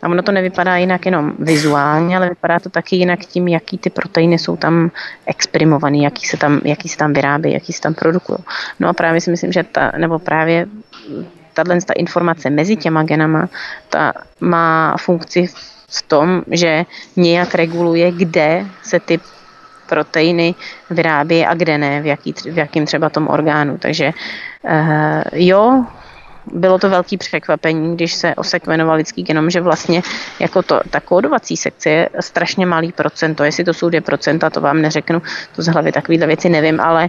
A ono to nevypadá jinak jenom vizuálně, ale vypadá to taky jinak tím, jaký ty proteiny jsou tam exprimovaný, jaký se tam, jaký se tam vyrábí, jaký se tam produkují. No a právě si myslím, že ta, nebo právě tahle ta informace mezi těma genama, ta má funkci v tom, že nějak reguluje, kde se ty proteiny vyrábí a kde ne, v, jaký, v jakým třeba tom orgánu. Takže uh, jo, bylo to velký překvapení, když se osekvenoval lidský genom, že vlastně jako to, ta kódovací sekce je strašně malý procento. Jestli to jsou 2%, to vám neřeknu, to z hlavy takovýhle věci nevím, ale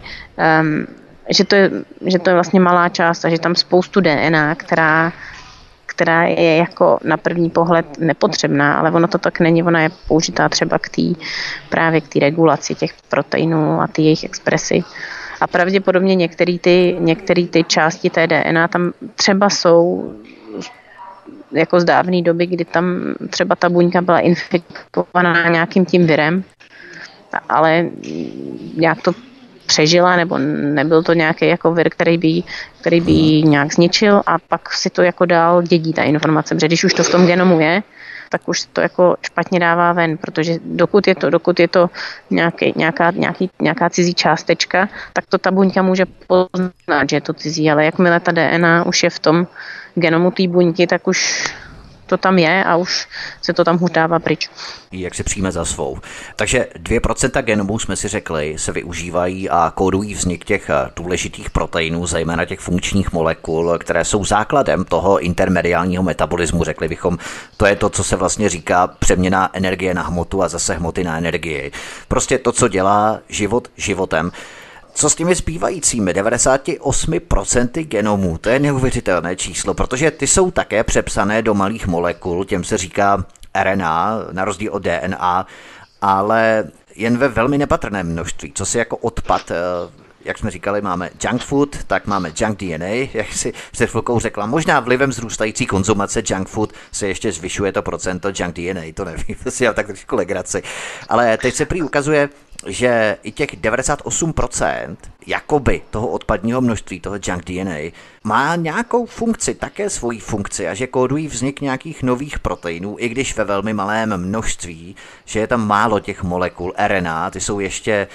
um, že, to je, že to je vlastně malá část a že tam spoustu DNA, která která je jako na první pohled nepotřebná, ale ono to tak není, ona je použitá třeba k té právě k té regulaci těch proteinů a ty jejich expresy. A pravděpodobně některé ty, některý ty části té DNA tam třeba jsou jako z dávné doby, kdy tam třeba ta buňka byla infikovaná nějakým tím virem, ale nějak to přežila, nebo nebyl to nějaký jako vir, který by, který by ji nějak zničil a pak si to jako dál dědí ta informace, protože když už to v tom genomu je, tak už to jako špatně dává ven, protože dokud je to, dokud je to nějaký, nějaká, nějaký, nějaká cizí částečka, tak to ta buňka může poznat, že je to cizí, ale jakmile ta DNA už je v tom genomu té buňky, tak už to tam je a už se to tam hutává pryč. Jak se přijme za svou. Takže 2% genomů jsme si řekli, se využívají a kódují vznik těch eh, důležitých proteinů, zejména těch funkčních molekul, které jsou základem toho intermediálního metabolismu, řekli bychom. To je to, co se vlastně říká přeměna energie na hmotu a zase hmoty na energii. Prostě to, co dělá život životem. Co s těmi zbývajícími 98% genomů? To je neuvěřitelné číslo, protože ty jsou také přepsané do malých molekul, těm se říká RNA, na rozdíl od DNA, ale jen ve velmi nepatrném množství, co si jako odpad eh, jak jsme říkali, máme junk food, tak máme junk DNA, jak si před chvilkou řekla. Možná vlivem zrůstající konzumace junk food se ještě zvyšuje to procento junk DNA, to nevím, to si já tak trošku legraci. Ale teď se prý ukazuje, že i těch 98% jakoby toho odpadního množství, toho junk DNA, má nějakou funkci, také svoji funkci a že kódují vznik nějakých nových proteinů, i když ve velmi malém množství, že je tam málo těch molekul RNA, ty jsou ještě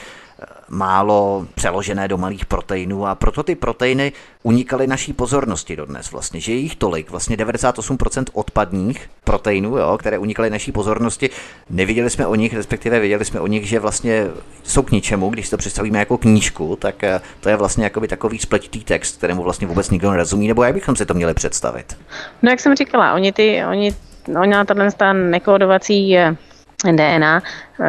málo přeložené do malých proteinů a proto ty proteiny unikaly naší pozornosti dodnes vlastně, že je jich tolik, vlastně 98% odpadních proteinů, jo, které unikaly naší pozornosti, neviděli jsme o nich, respektive věděli jsme o nich, že vlastně jsou k ničemu, když to představíme jako knížku, tak eh, to je vlastně jakoby takový spletitý text, kterému vlastně vůbec nikdo nerozumí, nebo jak bychom si to měli představit? No jak jsem říkala, oni ty, oni Ona tato nekódovací eh, DNA eh,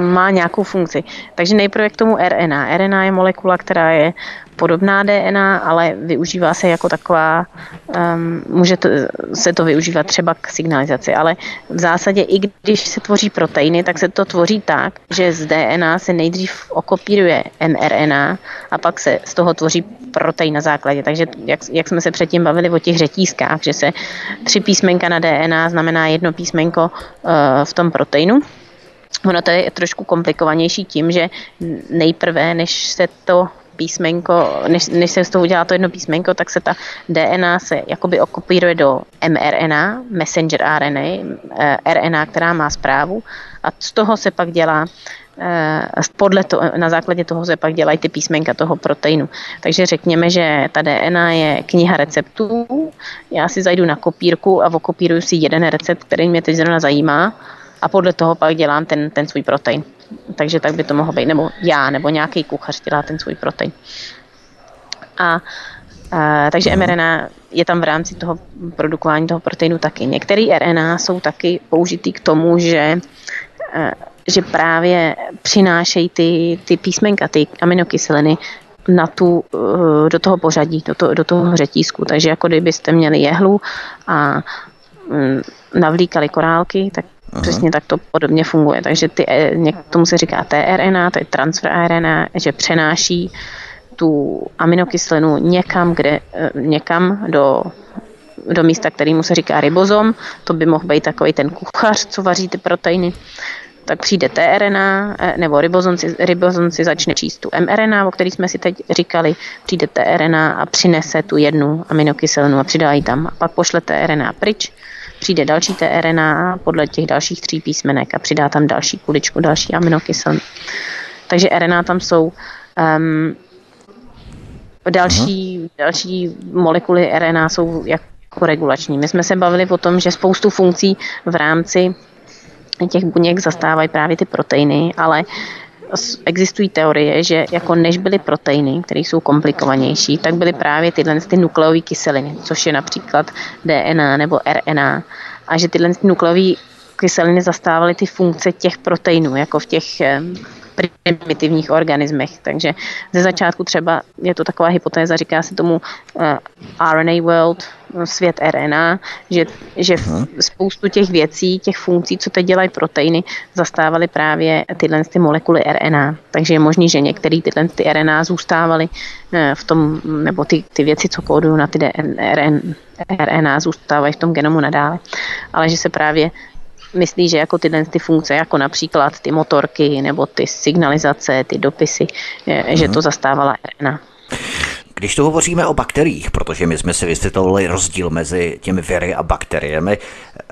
má nějakou funkci. Takže nejprve k tomu RNA. RNA je molekula, která je podobná DNA, ale využívá se jako taková, um, může to, se to využívat třeba k signalizaci, ale v zásadě i když se tvoří proteiny, tak se to tvoří tak, že z DNA se nejdřív okopíruje mRNA a pak se z toho tvoří protein na základě. Takže jak, jak jsme se předtím bavili o těch řetízkách, že se tři písmenka na DNA znamená jedno písmenko uh, v tom proteinu, Ono to je trošku komplikovanější tím, že nejprve, než se to písmenko, než, než se z toho udělá to jedno písmenko, tak se ta DNA se jakoby okopíruje do mRNA, messenger RNA, eh, RNA, která má zprávu a z toho se pak dělá eh, podle to, na základě toho se pak dělají ty písmenka toho proteinu. Takže řekněme, že ta DNA je kniha receptů, já si zajdu na kopírku a okopíruju si jeden recept, který mě teď zrovna zajímá a podle toho pak dělám ten, ten svůj protein. Takže tak by to mohlo být. Nebo já, nebo nějaký kuchař dělá ten svůj protein. A takže mhm. mRNA je tam v rámci toho produkování toho proteinu taky. Některé RNA jsou taky použitý k tomu, že že právě přinášejí ty, ty písmenka, ty aminokyseliny na tu, do toho pořadí, do, to, do toho řetízku. Takže jako kdybyste měli jehlu a mm, navlíkali korálky, tak Aha. Přesně tak to podobně funguje. Takže ty, eh, tomu se říká tRNA, to je transfer RNA, že přenáší tu aminokyselinu někam, kde, eh, někam do, do místa, kterýmu se říká ribozom. To by mohl být takový ten kuchař, co vaří ty proteiny tak přijde tRNA, eh, nebo ribozom si, ribozom si začne číst tu mRNA, o který jsme si teď říkali, přijde tRNA a přinese tu jednu aminokyselinu a přidá ji tam. A pak pošle tRNA pryč přijde další tRNA podle těch dalších tří písmenek a přidá tam další kuličku, další aminokyseliny. Takže RNA tam jsou um, další, uh-huh. další molekuly RNA jsou jako regulační. My jsme se bavili o tom, že spoustu funkcí v rámci těch buněk zastávají právě ty proteiny, ale existují teorie, že jako než byly proteiny, které jsou komplikovanější, tak byly právě tyhle ty nukleové kyseliny, což je například DNA nebo RNA, a. Že tyhle nukleové kyseliny zastávaly ty funkce těch proteinů, jako v těch primitivních organismech. Takže ze začátku třeba je to taková hypotéza, říká se tomu uh, eh, RNA world, svět RNA, že, že spoustu těch věcí, těch funkcí, co teď dělají proteiny, zastávaly právě tyhle ty molekuly RNA. Takže je možné, že některé tyhle ty RNA zůstávaly eh, v tom, nebo ty, ty věci, co kódují na ty RNA, zůstávají v tom genomu nadále. Ale že se právě myslí, že jako tyhle ty funkce, jako například ty motorky nebo ty signalizace, ty dopisy, že to zastávala RNA. Když tu hovoříme o bakteriích, protože my jsme si vysvětlovali rozdíl mezi těmi viry a bakteriemi,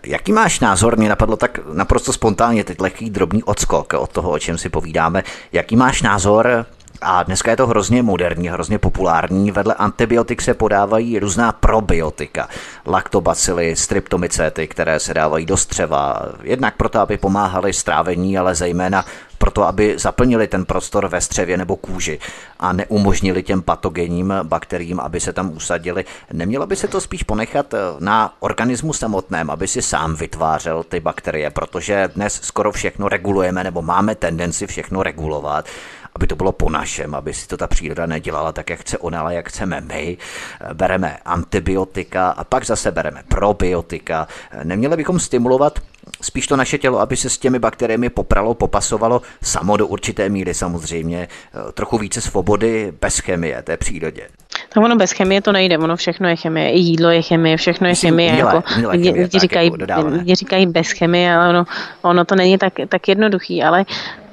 jaký máš názor? Mě napadlo tak naprosto spontánně teď lehký drobný odskok od toho, o čem si povídáme. Jaký máš názor a dneska je to hrozně moderní, hrozně populární. Vedle antibiotik se podávají různá probiotika, laktobacily, striptomicety, které se dávají do střeva. Jednak proto, aby pomáhaly strávení, ale zejména proto, aby zaplnili ten prostor ve střevě nebo kůži a neumožnili těm patogenním bakteriím, aby se tam usadili. Nemělo by se to spíš ponechat na organismu samotném, aby si sám vytvářel ty bakterie, protože dnes skoro všechno regulujeme nebo máme tendenci všechno regulovat aby to bylo po našem, aby si to ta příroda nedělala tak, jak chce ona, ale jak chceme my. Bereme antibiotika a pak zase bereme probiotika. Neměli bychom stimulovat spíš to naše tělo, aby se s těmi bakteriemi popralo, popasovalo samo do určité míry samozřejmě, trochu více svobody bez chemie té přírodě. Tak ono bez chemie to nejde, ono všechno je chemie, i jídlo je chemie, všechno je Myslím, chemie. Milé, jako, milé lidi, lidi, říkají, jako lidi říkají bez chemie, ale ono, ono to není tak, tak jednoduchý, ale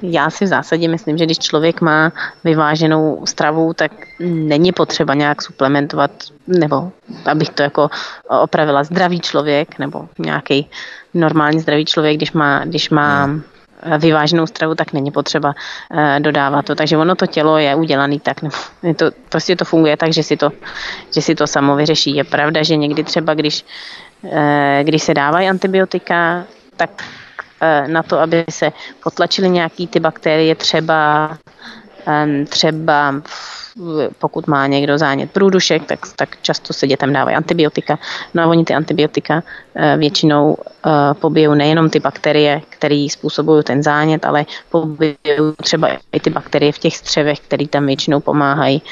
já si v zásadě myslím, že když člověk má vyváženou stravu, tak není potřeba nějak suplementovat, nebo abych to jako opravila zdravý člověk, nebo nějaký normální zdravý člověk, když má, když má hmm vyváženou stravu, tak není potřeba uh, dodávat to. Takže ono to tělo je udělané tak, nebo to, prostě to funguje tak, že si to, že si to samo vyřeší. Je pravda, že někdy třeba, když, uh, když se dávají antibiotika, tak uh, na to, aby se potlačily nějaký ty bakterie, třeba třeba pokud má někdo zánět průdušek, tak, tak často se dětem dávají antibiotika. No a oni ty antibiotika eh, většinou eh, pobijou nejenom ty bakterie, které způsobují ten zánět, ale pobijou třeba i ty bakterie v těch střevech, které tam většinou pomáhají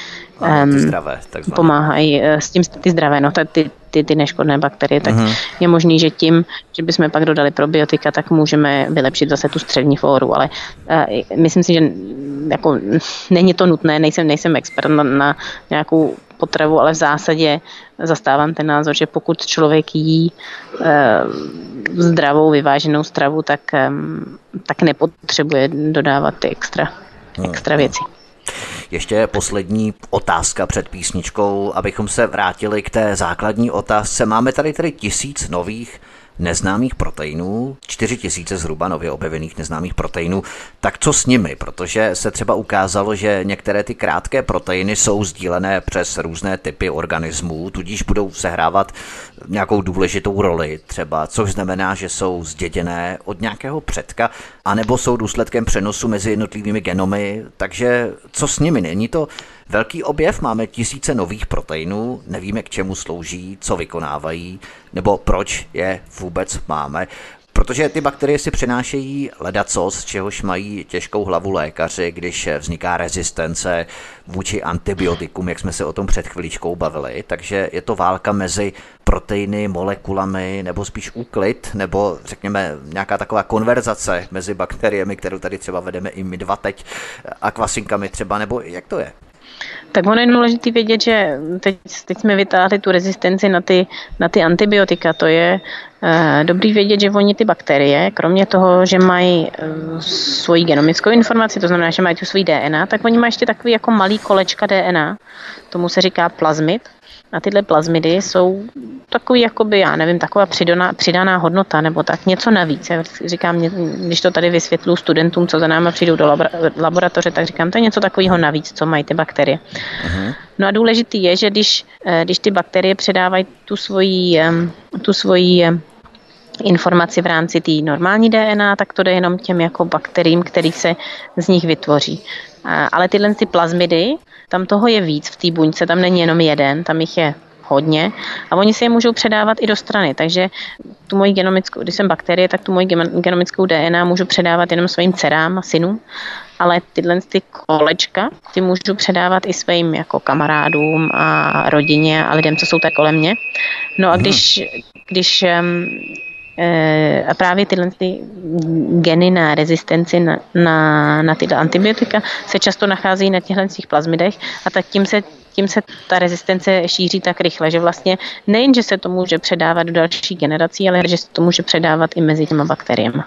ty zdravé, pomáhají uh, s tím ty zdravé, no ty, ty, ty neškodné bakterie, tak uh-huh. je možný, že tím, že bychom pak dodali probiotika, tak můžeme vylepšit zase tu střevní flóru, ale uh, myslím si, že jako, není to nutné, nejsem, nejsem expert na, na nějakou potravu, ale v zásadě zastávám ten názor, že pokud člověk jí uh, zdravou, vyváženou stravu, tak, um, tak nepotřebuje dodávat ty extra, extra věci. Ještě poslední otázka před písničkou, abychom se vrátili k té základní otázce. Máme tady tedy tisíc nových neznámých proteinů, 4 tisíce zhruba nově objevených neznámých proteinů, tak co s nimi? Protože se třeba ukázalo, že některé ty krátké proteiny jsou sdílené přes různé typy organismů, tudíž budou sehrávat nějakou důležitou roli třeba, což znamená, že jsou zděděné od nějakého předka, anebo jsou důsledkem přenosu mezi jednotlivými genomy, takže co s nimi? Není to Velký objev, máme tisíce nových proteinů, nevíme k čemu slouží, co vykonávají, nebo proč je vůbec máme. Protože ty bakterie si přenášejí ledacos, z čehož mají těžkou hlavu lékaři, když vzniká rezistence vůči antibiotikům, jak jsme se o tom před chviličkou bavili. Takže je to válka mezi proteiny, molekulami, nebo spíš úklid, nebo řekněme nějaká taková konverzace mezi bakteriemi, kterou tady třeba vedeme i my dva teď, a kvasinkami třeba, nebo jak to je? Tak ono je důležité vědět, že teď, teď jsme vytáhli tu rezistenci na ty, na ty antibiotika. To je uh, dobrý vědět, že oni ty bakterie, kromě toho, že mají uh, svoji genomickou informaci, to znamená, že mají tu svůj DNA, tak oni mají ještě takový jako malý kolečka DNA. Tomu se říká plazmid a tyhle plazmidy jsou takový, jakoby, já nevím, taková přidaná, přidaná hodnota nebo tak něco navíc. Já říkám, když to tady vysvětlu studentům, co za náma přijdou do laboratoře, tak říkám, to je něco takového navíc, co mají ty bakterie. Uh-huh. No a důležitý je, že když, eh, když ty bakterie předávají tu svoji, tu svoji informaci v rámci té normální DNA, tak to jde jenom těm jako bakteriím, který se z nich vytvoří. Ale tyhle ty plazmidy, tam toho je víc v té buňce, tam není jenom jeden, tam jich je hodně a oni si je můžou předávat i do strany, takže tu moji genomickou, když jsem bakterie, tak tu moji genomickou DNA můžu předávat jenom svým dcerám a synům, ale tyhle ty kolečka, ty můžu předávat i svým jako kamarádům a rodině a lidem, co jsou tak kolem mě. No a mhm. když, když Eh, a právě tyhle ty geny na rezistenci na, na, na tyhle antibiotika se často nachází na těchto plazmidech a tak tím se tím se ta rezistence šíří tak rychle, že vlastně nejen, že se to může předávat do další generací, ale že se to může předávat i mezi těma bakteriemi.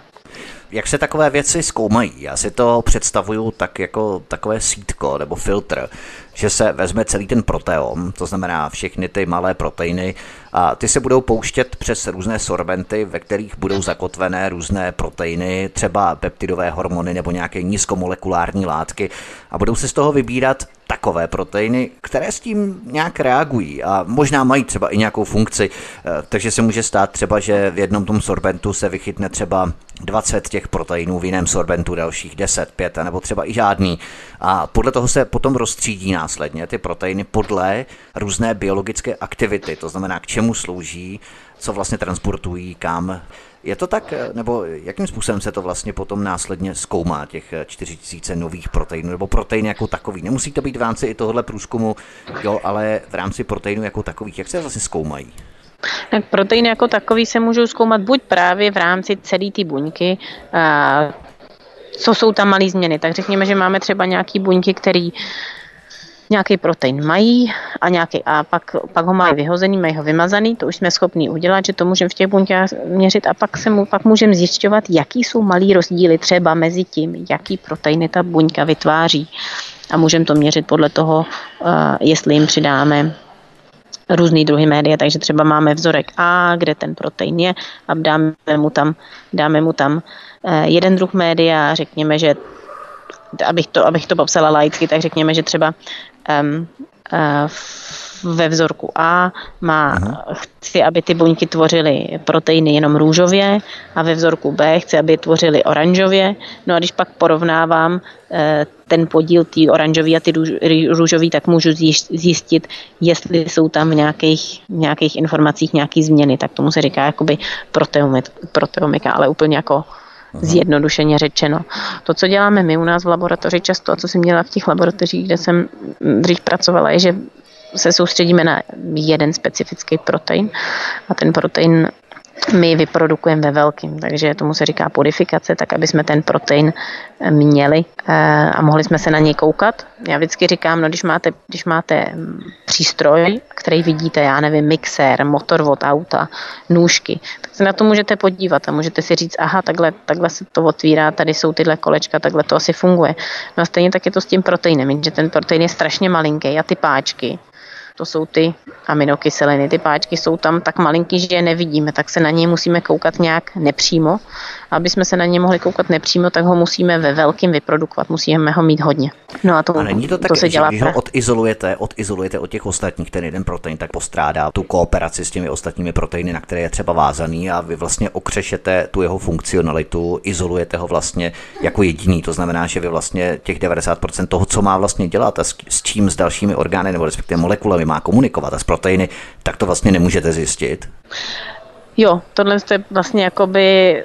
Jak se takové věci zkoumají? Já si to představuju tak jako takové sítko nebo filtr, že se vezme celý ten proteom, to znamená všechny ty malé proteiny, a ty se budou pouštět přes různé sorbenty, ve kterých budou zakotvené různé proteiny, třeba peptidové hormony nebo nějaké nízkomolekulární látky. A budou se z toho vybírat takové proteiny, které s tím nějak reagují a možná mají třeba i nějakou funkci, eh, takže se může stát třeba, že v jednom tom sorbentu se vychytne třeba 20 těch proteinů, v jiném sorbentu dalších 10, 5 nebo třeba i žádný. A podle toho se potom rozstřídí následně ty proteiny podle různé biologické aktivity, to znamená k čemu slouží, co vlastně transportují, kam. Je to tak, nebo jakým způsobem se to vlastně potom následně zkoumá, těch 4000 nových proteinů, nebo proteiny jako takový? Nemusí to být v rámci i tohohle průzkumu, jo, ale v rámci proteinů jako takových, jak se vlastně zkoumají? Tak proteiny jako takový se můžou zkoumat buď právě v rámci celé té buňky, co jsou tam malé změny. Tak řekněme, že máme třeba nějaké buňky, které nějaký protein mají a, nějaký, a pak, pak ho mají vyhozený, mají ho vymazaný, to už jsme schopni udělat, že to můžeme v těch buňkách měřit a pak, se mu, pak můžeme zjišťovat, jaký jsou malý rozdíly třeba mezi tím, jaký proteiny ta buňka vytváří. A můžeme to měřit podle toho, uh, jestli jim přidáme různý druhy média, takže třeba máme vzorek A, kde ten protein je a dáme mu tam, dáme mu tam uh, jeden druh média, řekněme, že abych to, abych to popsala laicky, tak řekněme, že třeba um, ve vzorku A má, Aha. chci, aby ty buňky tvořily proteiny jenom růžově a ve vzorku B chci, aby tvořily oranžově. No a když pak porovnávám uh, ten podíl ty oranžový a ty růžový, tak můžu zjistit, jestli jsou tam v nějakých, v nějakých informacích nějaké změny. Tak tomu se říká jakoby proteomika, ale úplně jako zjednodušeně řečeno. To, co děláme my u nás v laboratoři často, a co jsem měla v těch laboratořích, kde jsem dřív pracovala, je, že se soustředíme na jeden specifický protein a ten protein my vyprodukujeme ve velkým, takže tomu se říká podifikace, tak aby jsme ten protein eh, měli eh, a mohli jsme se na něj koukat. Já vždycky říkám, no když máte, když máte mm, přístroj, který vidíte, já nevím, mixér, motor od auta, nůžky, se na to můžete podívat a můžete si říct, aha, takhle, takhle se to otvírá, tady jsou tyhle kolečka, takhle to asi funguje. No a stejně tak je to s tím proteinem, že ten protein je strašně malinký a ty páčky to jsou ty aminokyseliny. Ty páčky jsou tam tak malinký, že je nevidíme, tak se na ně musíme koukat nějak nepřímo aby jsme se na ně mohli koukat nepřímo, tak ho musíme ve velkým vyprodukovat, musíme ho mít hodně. No a to, a není to tak, to se dělá že, když ho odizolujete, odizolujete od těch ostatních, ten jeden protein tak postrádá tu kooperaci s těmi ostatními proteiny, na které je třeba vázaný a vy vlastně okřešete tu jeho funkcionalitu, izolujete ho vlastně jako jediný. To znamená, že vy vlastně těch 90% toho, co má vlastně dělat a s, s čím s dalšími orgány nebo respektive molekulami má komunikovat a s proteiny, tak to vlastně nemůžete zjistit. Jo, tohle je vlastně jakoby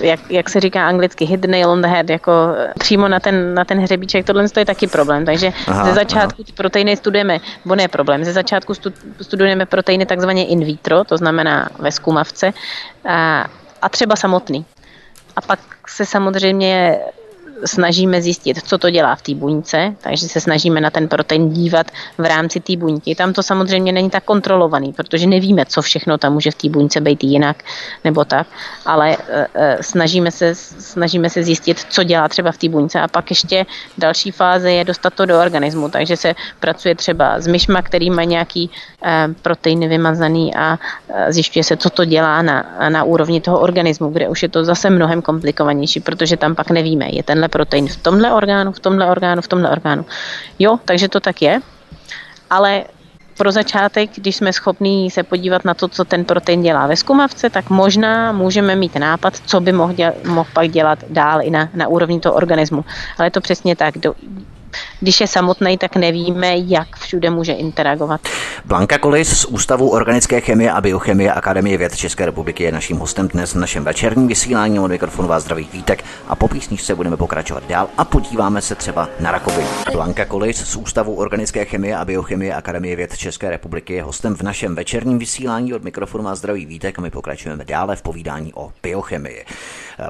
jak, jak se říká anglicky, hit nail on the head, jako přímo na ten, na ten hřebíček, tohle je taky problém. Takže aha, ze začátku aha. proteiny studujeme, bo ne problém, ze začátku studujeme proteiny takzvaně in vitro, to znamená ve zkumavce, a, a třeba samotný. A pak se samozřejmě snažíme zjistit, co to dělá v té buňce, takže se snažíme na ten protein dívat v rámci té buňky. Tam to samozřejmě není tak kontrolovaný, protože nevíme, co všechno tam může v té buňce být jinak nebo tak, ale e, e, snažíme se, snažíme se zjistit, co dělá třeba v té buňce a pak ještě další fáze je dostat to do organismu, takže se pracuje třeba s myšma, který má nějaký proteiny vymazaný a zjišťuje se, co to dělá na, na úrovni toho organismu, kde už je to zase mnohem komplikovanější, protože tam pak nevíme, je tenhle protein v tomhle orgánu, v tomhle orgánu, v tomhle orgánu. Jo, takže to tak je, ale pro začátek, když jsme schopní se podívat na to, co ten protein dělá ve zkumavce, tak možná můžeme mít nápad, co by mohl, dělat, mohl pak dělat dál i na, na úrovni toho organismu. Ale je to přesně tak. Do, když je samotný, tak nevíme, jak všude může interagovat. Blanka Kolis z Ústavu organické chemie a biochemie Akademie věd České republiky je naším hostem dnes v našem večerním vysílání. Od mikrofonu vás zdraví Vítek a po písničce budeme pokračovat dál a podíváme se třeba na rakovinu. Blanka Kolis z Ústavu organické chemie a biochemie Akademie věd České republiky je hostem v našem večerním vysílání. Od mikrofonu vás zdraví Vítek a my pokračujeme dále v povídání o biochemii.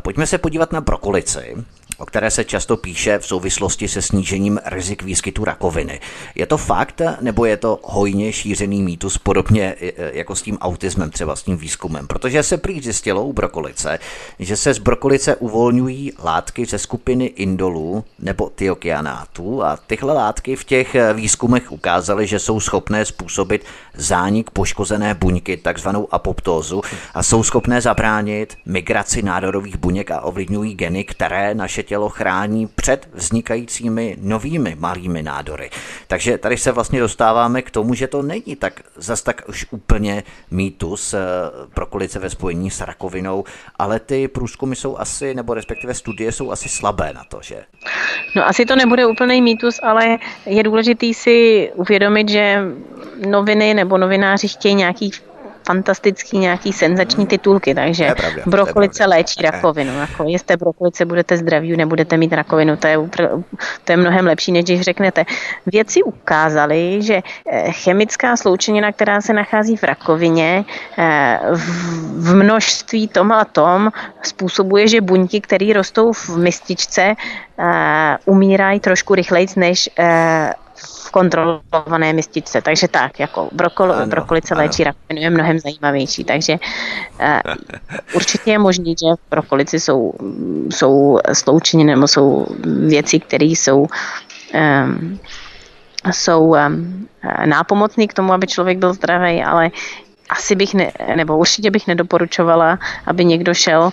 Pojďme se podívat na brokolici o které se často píše v souvislosti se snížením rizik výskytu rakoviny. Je to fakt, nebo je to hojně šířený mýtus podobně e, e, jako s tím autismem, třeba s tím výzkumem? Protože se prý zjistilo u brokolice, že se z brokolice uvolňují látky ze skupiny indolů nebo tiokianátů a tyhle látky v těch e, výzkumech ukázaly, že jsou schopné způsobit zánik poškozené buňky, takzvanou apoptózu, a jsou schopné zabránit migraci nádorových buněk a ovlivňují geny, které naše tělo chrání před vznikajícími novými malými nádory. Takže tady se vlastně dostáváme k tomu, že to není tak zas tak už úplně mýtus pro eh, kolice ve spojení s rakovinou, ale ty průzkumy jsou asi, nebo respektive studie jsou asi slabé na to, že? No asi to nebude úplný mýtus, ale je důležitý si uvědomit, že noviny nebo novináři chtějí nějaký fantastický nějaký senzační titulky, takže pravda, brokolice léčí rakovinu. Jako jste brokolice, budete zdraví, nebudete mít rakovinu. To je, to je mnohem lepší, než když řeknete. Věci ukázaly, že eh, chemická sloučenina, která se nachází v rakovině, eh, v množství tom a tom způsobuje, že buňky, které rostou v mističce, eh, umírají trošku rychleji než kontrolované mističce. Takže tak, jako brokol, ano, brokolice ano. léčí rakovinu je mnohem zajímavější. Takže uh, určitě je možný, že v brokolici jsou, jsou sloučení nebo jsou věci, které jsou um, jsou um, nápomocný k tomu, aby člověk byl zdravý, ale asi bych, ne, nebo určitě bych nedoporučovala, aby někdo šel,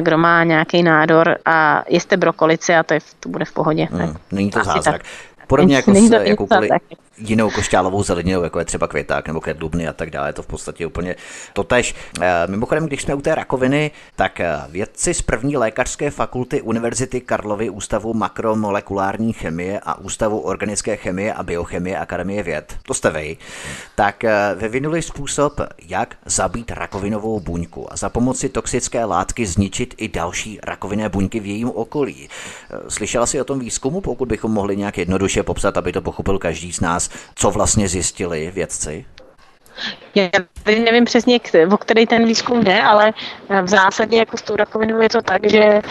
kdo má nějaký nádor a jeste brokolici a to, je, to bude v pohodě. Hmm, není to zázrak. Tak. Podobně jako s jakoukoliv jinou košťálovou zeleninou, jako je třeba květák nebo květlubny a tak dále. Je to v podstatě úplně totež. Eh, mimochodem, když jsme u té rakoviny, tak eh, vědci z první lékařské fakulty Univerzity Karlovy Ústavu makromolekulární chemie a Ústavu organické chemie a biochemie Akademie věd, to jste vy, tak eh, vyvinuli způsob, jak zabít rakovinovou buňku a za pomoci toxické látky zničit i další rakovinné buňky v jejím okolí. Slyšela si o tom výzkumu, pokud bychom mohli nějak jednoduše popsat, aby to pochopil každý z nás, co vlastně zjistili vědci? Já nevím přesně, o který ten výzkum jde, ale v zásadě jako s tou rakovinou je to tak, že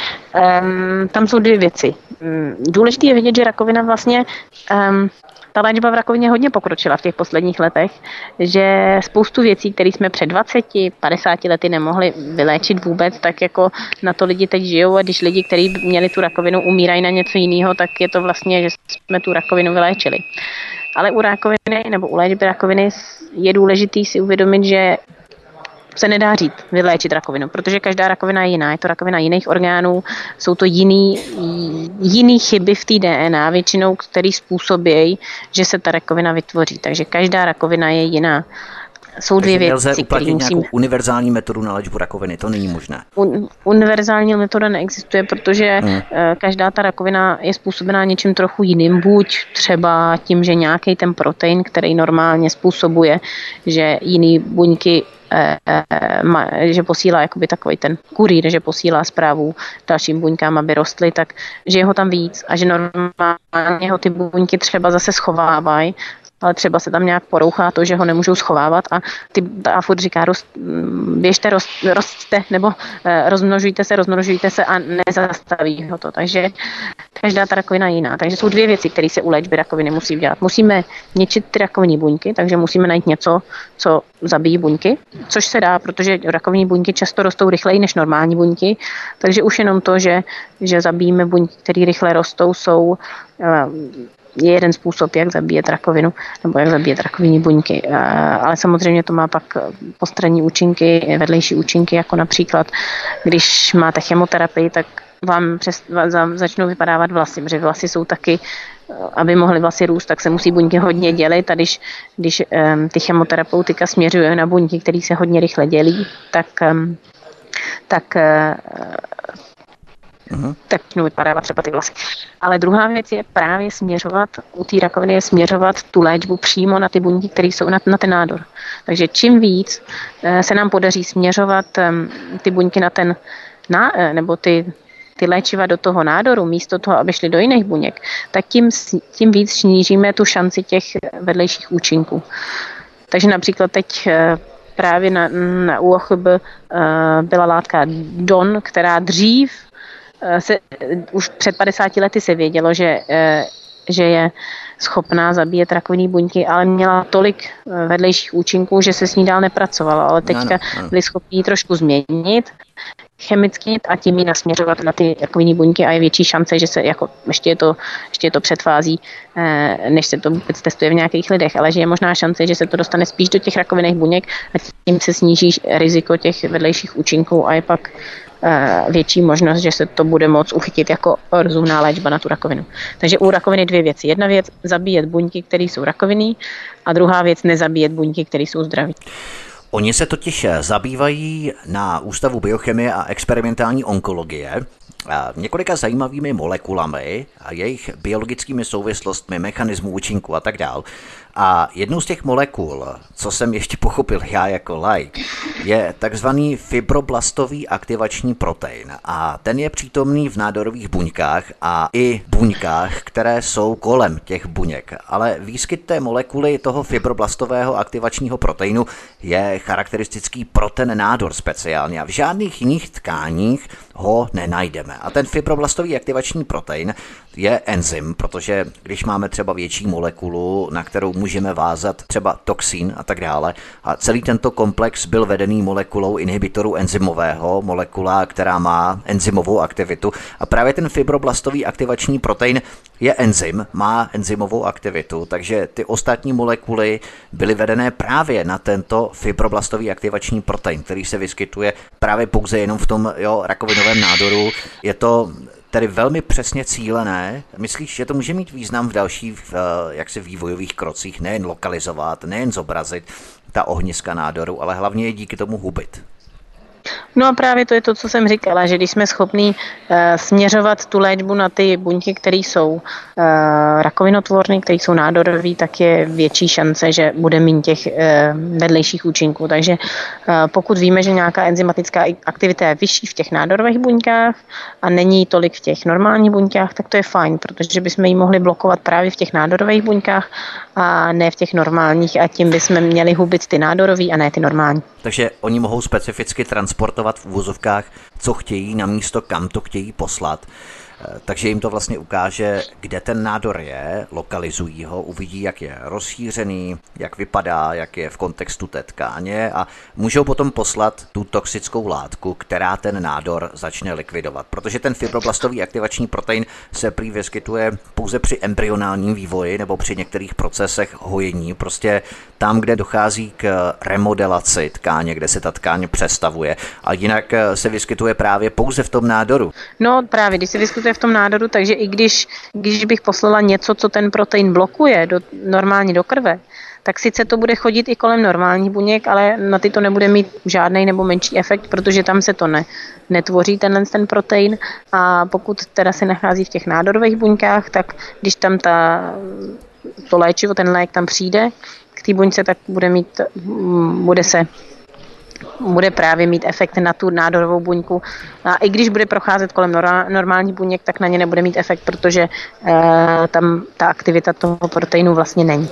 um, tam jsou dvě věci. Um, důležité je vidět, že rakovina vlastně um, ta léčba v rakovině hodně pokročila v těch posledních letech, že spoustu věcí, které jsme před 20, 50 lety nemohli vyléčit vůbec, tak jako na to lidi teď žijou a když lidi, kteří měli tu rakovinu, umírají na něco jiného, tak je to vlastně, že jsme tu rakovinu vyléčili. Ale u rakoviny nebo u léčby rakoviny je důležitý si uvědomit, že se nedá říct, vyléčit rakovinu, protože každá rakovina je jiná. Je to rakovina jiných orgánů, jsou to jiný, jiný chyby v té DNA, většinou, který způsobí, že se ta rakovina vytvoří. Takže každá rakovina je jiná jsou dvě věci. Nelze uplatnit musím... nějakou univerzální metodu na léčbu rakoviny, to není možné. Un, univerzální metoda neexistuje, protože hmm. Eh, každá ta rakovina je způsobená něčím trochu jiným, buď třeba tím, že nějaký ten protein, který normálně způsobuje, že jiný buňky že posílá jakoby takový ten kurýr, že posílá zprávu dalším buňkám, aby rostly, tak že je ho tam víc a že normálně ho ty buňky třeba zase schovávají ale třeba se tam nějak porouchá to, že ho nemůžou schovávat a, ty, a furt říká, rost, běžte, rost, rostte nebo eh, rozmnožujte se, rozmnožujte se a nezastaví ho to. Takže každá ta rakovina je jiná. Takže jsou dvě věci, které se u léčby rakoviny musí dělat. Musíme ničit ty rakovinní buňky, takže musíme najít něco, co zabíjí buňky, což se dá, protože rakovinní buňky často rostou rychleji než normální buňky, takže už jenom to, že, že zabijíme buňky, které rychle rostou, jsou eh, je jeden způsob, jak zabíjet rakovinu nebo jak zabíjet rakovinní buňky. Ale samozřejmě to má pak postranní účinky, vedlejší účinky, jako například, když máte chemoterapii, tak vám, přes, začnou vypadávat vlasy, protože vlasy jsou taky, aby mohly vlasy růst, tak se musí buňky hodně dělit a když, když um, ty chemoterapeutika směřuje na buňky, které se hodně rychle dělí, tak, um, tak uh-huh. no, vypadá třeba ty vlasy. Ale druhá věc je právě směřovat, u té rakoviny je směřovat tu léčbu přímo na ty buňky, které jsou na, na ten nádor. Takže čím víc uh, se nám podaří směřovat ty buňky na ten, na, uh, nebo ty, ty léčiva do toho nádoru, místo toho, aby šly do jiných buněk, tak tím, tím víc snížíme tu šanci těch vedlejších účinků. Takže například teď uh, právě na, na UOCHB byla látka DON, která dřív Eh, se, už před 50 lety se vědělo, že, eh, že je schopná zabíjet rakovinné buňky, ale měla tolik eh, vedlejších účinků, že se s ní dál nepracovalo. Ale teďka byli schopni ji trošku změnit chemicky a tím ji nasměřovat na ty rakovinní buňky a je větší šance, že se jako, ještě je to, ještě je to předfází, než se to vůbec testuje v nějakých lidech, ale že je možná šance, že se to dostane spíš do těch rakovinných buněk a tím se sníží riziko těch vedlejších účinků a je pak Eh, větší možnost, že se to bude moct uchytit jako rozumná léčba na tu rakovinu. Takže u rakoviny dvě věci. Jedna věc zabíjet buňky, které jsou rakoviny, a druhá věc nezabíjet buňky, které jsou zdraví. Oni se totiž zabývají na Ústavu biochemie a experimentální onkologie několika zajímavými molekulami a jejich biologickými souvislostmi, mechanismů účinku a tak dál. A jednou z těch molekul, co jsem ještě pochopil já jako like, je takzvaný fibroblastový aktivační protein. A ten je přítomný v nádorových buňkách a i buňkách, které jsou kolem těch buněk. Ale výskyt té molekuly toho fibroblastového aktivačního proteinu je charakteristický pro ten nádor speciálně. A v žádných jiných tkáních ho nenajdeme. A ten fibroblastový aktivační protein je enzym, protože když máme třeba větší molekulu, na kterou můžeme vázat třeba toxín a tak dále, a celý tento komplex byl vedený molekulou inhibitoru enzymového, molekula, která má enzymovou aktivitu. A právě ten fibroblastový aktivační protein je enzym, má enzymovou aktivitu, takže ty ostatní molekuly byly vedené právě na tento fibroblastový aktivační protein, který se vyskytuje právě pouze jenom v tom jo, rakovinovém nádoru. Je to tedy velmi přesně cílené. Myslíš, že to může mít význam v dalších jaksi vývojových krocích, nejen lokalizovat, nejen zobrazit ta ohniska nádoru, ale hlavně je díky tomu hubit? No a právě to je to, co jsem říkala, že když jsme schopni uh, směřovat tu léčbu na ty buňky, které jsou uh, rakovinotvorné, které jsou nádorové, tak je větší šance, že bude mít těch uh, vedlejších účinků. Takže uh, pokud víme, že nějaká enzymatická aktivita je vyšší v těch nádorových buňkách a není tolik v těch normálních buňkách, tak to je fajn, protože bychom ji mohli blokovat právě v těch nádorových buňkách a ne v těch normálních a tím bychom měli hubit ty nádorový a ne ty normální. Takže oni mohou specificky transportovat v úvozovkách, co chtějí na místo, kam to chtějí poslat. Takže jim to vlastně ukáže, kde ten nádor je, lokalizují ho, uvidí, jak je rozšířený, jak vypadá, jak je v kontextu té tkáně a můžou potom poslat tu toxickou látku, která ten nádor začne likvidovat. Protože ten fibroblastový aktivační protein se prý vyskytuje pouze při embryonálním vývoji nebo při některých procesech hojení, prostě tam, kde dochází k remodelaci tkáně, kde se ta tkáň přestavuje. A jinak se vyskytuje právě pouze v tom nádoru. No právě, když se vyskytuje v tom nádoru, takže i když, když bych poslala něco, co ten protein blokuje do, normálně do krve, tak sice to bude chodit i kolem normálních buněk, ale na ty to nebude mít žádný nebo menší efekt, protože tam se to ne, netvoří tenhle ten protein. A pokud teda se nachází v těch nádorových buňkách, tak když tam ta, to léčivo, ten lék tam přijde k té buňce, tak bude mít, bude se bude právě mít efekt na tu nádorovou buňku. A i když bude procházet kolem normální buněk, tak na ně nebude mít efekt, protože e, tam ta aktivita toho proteinu vlastně není.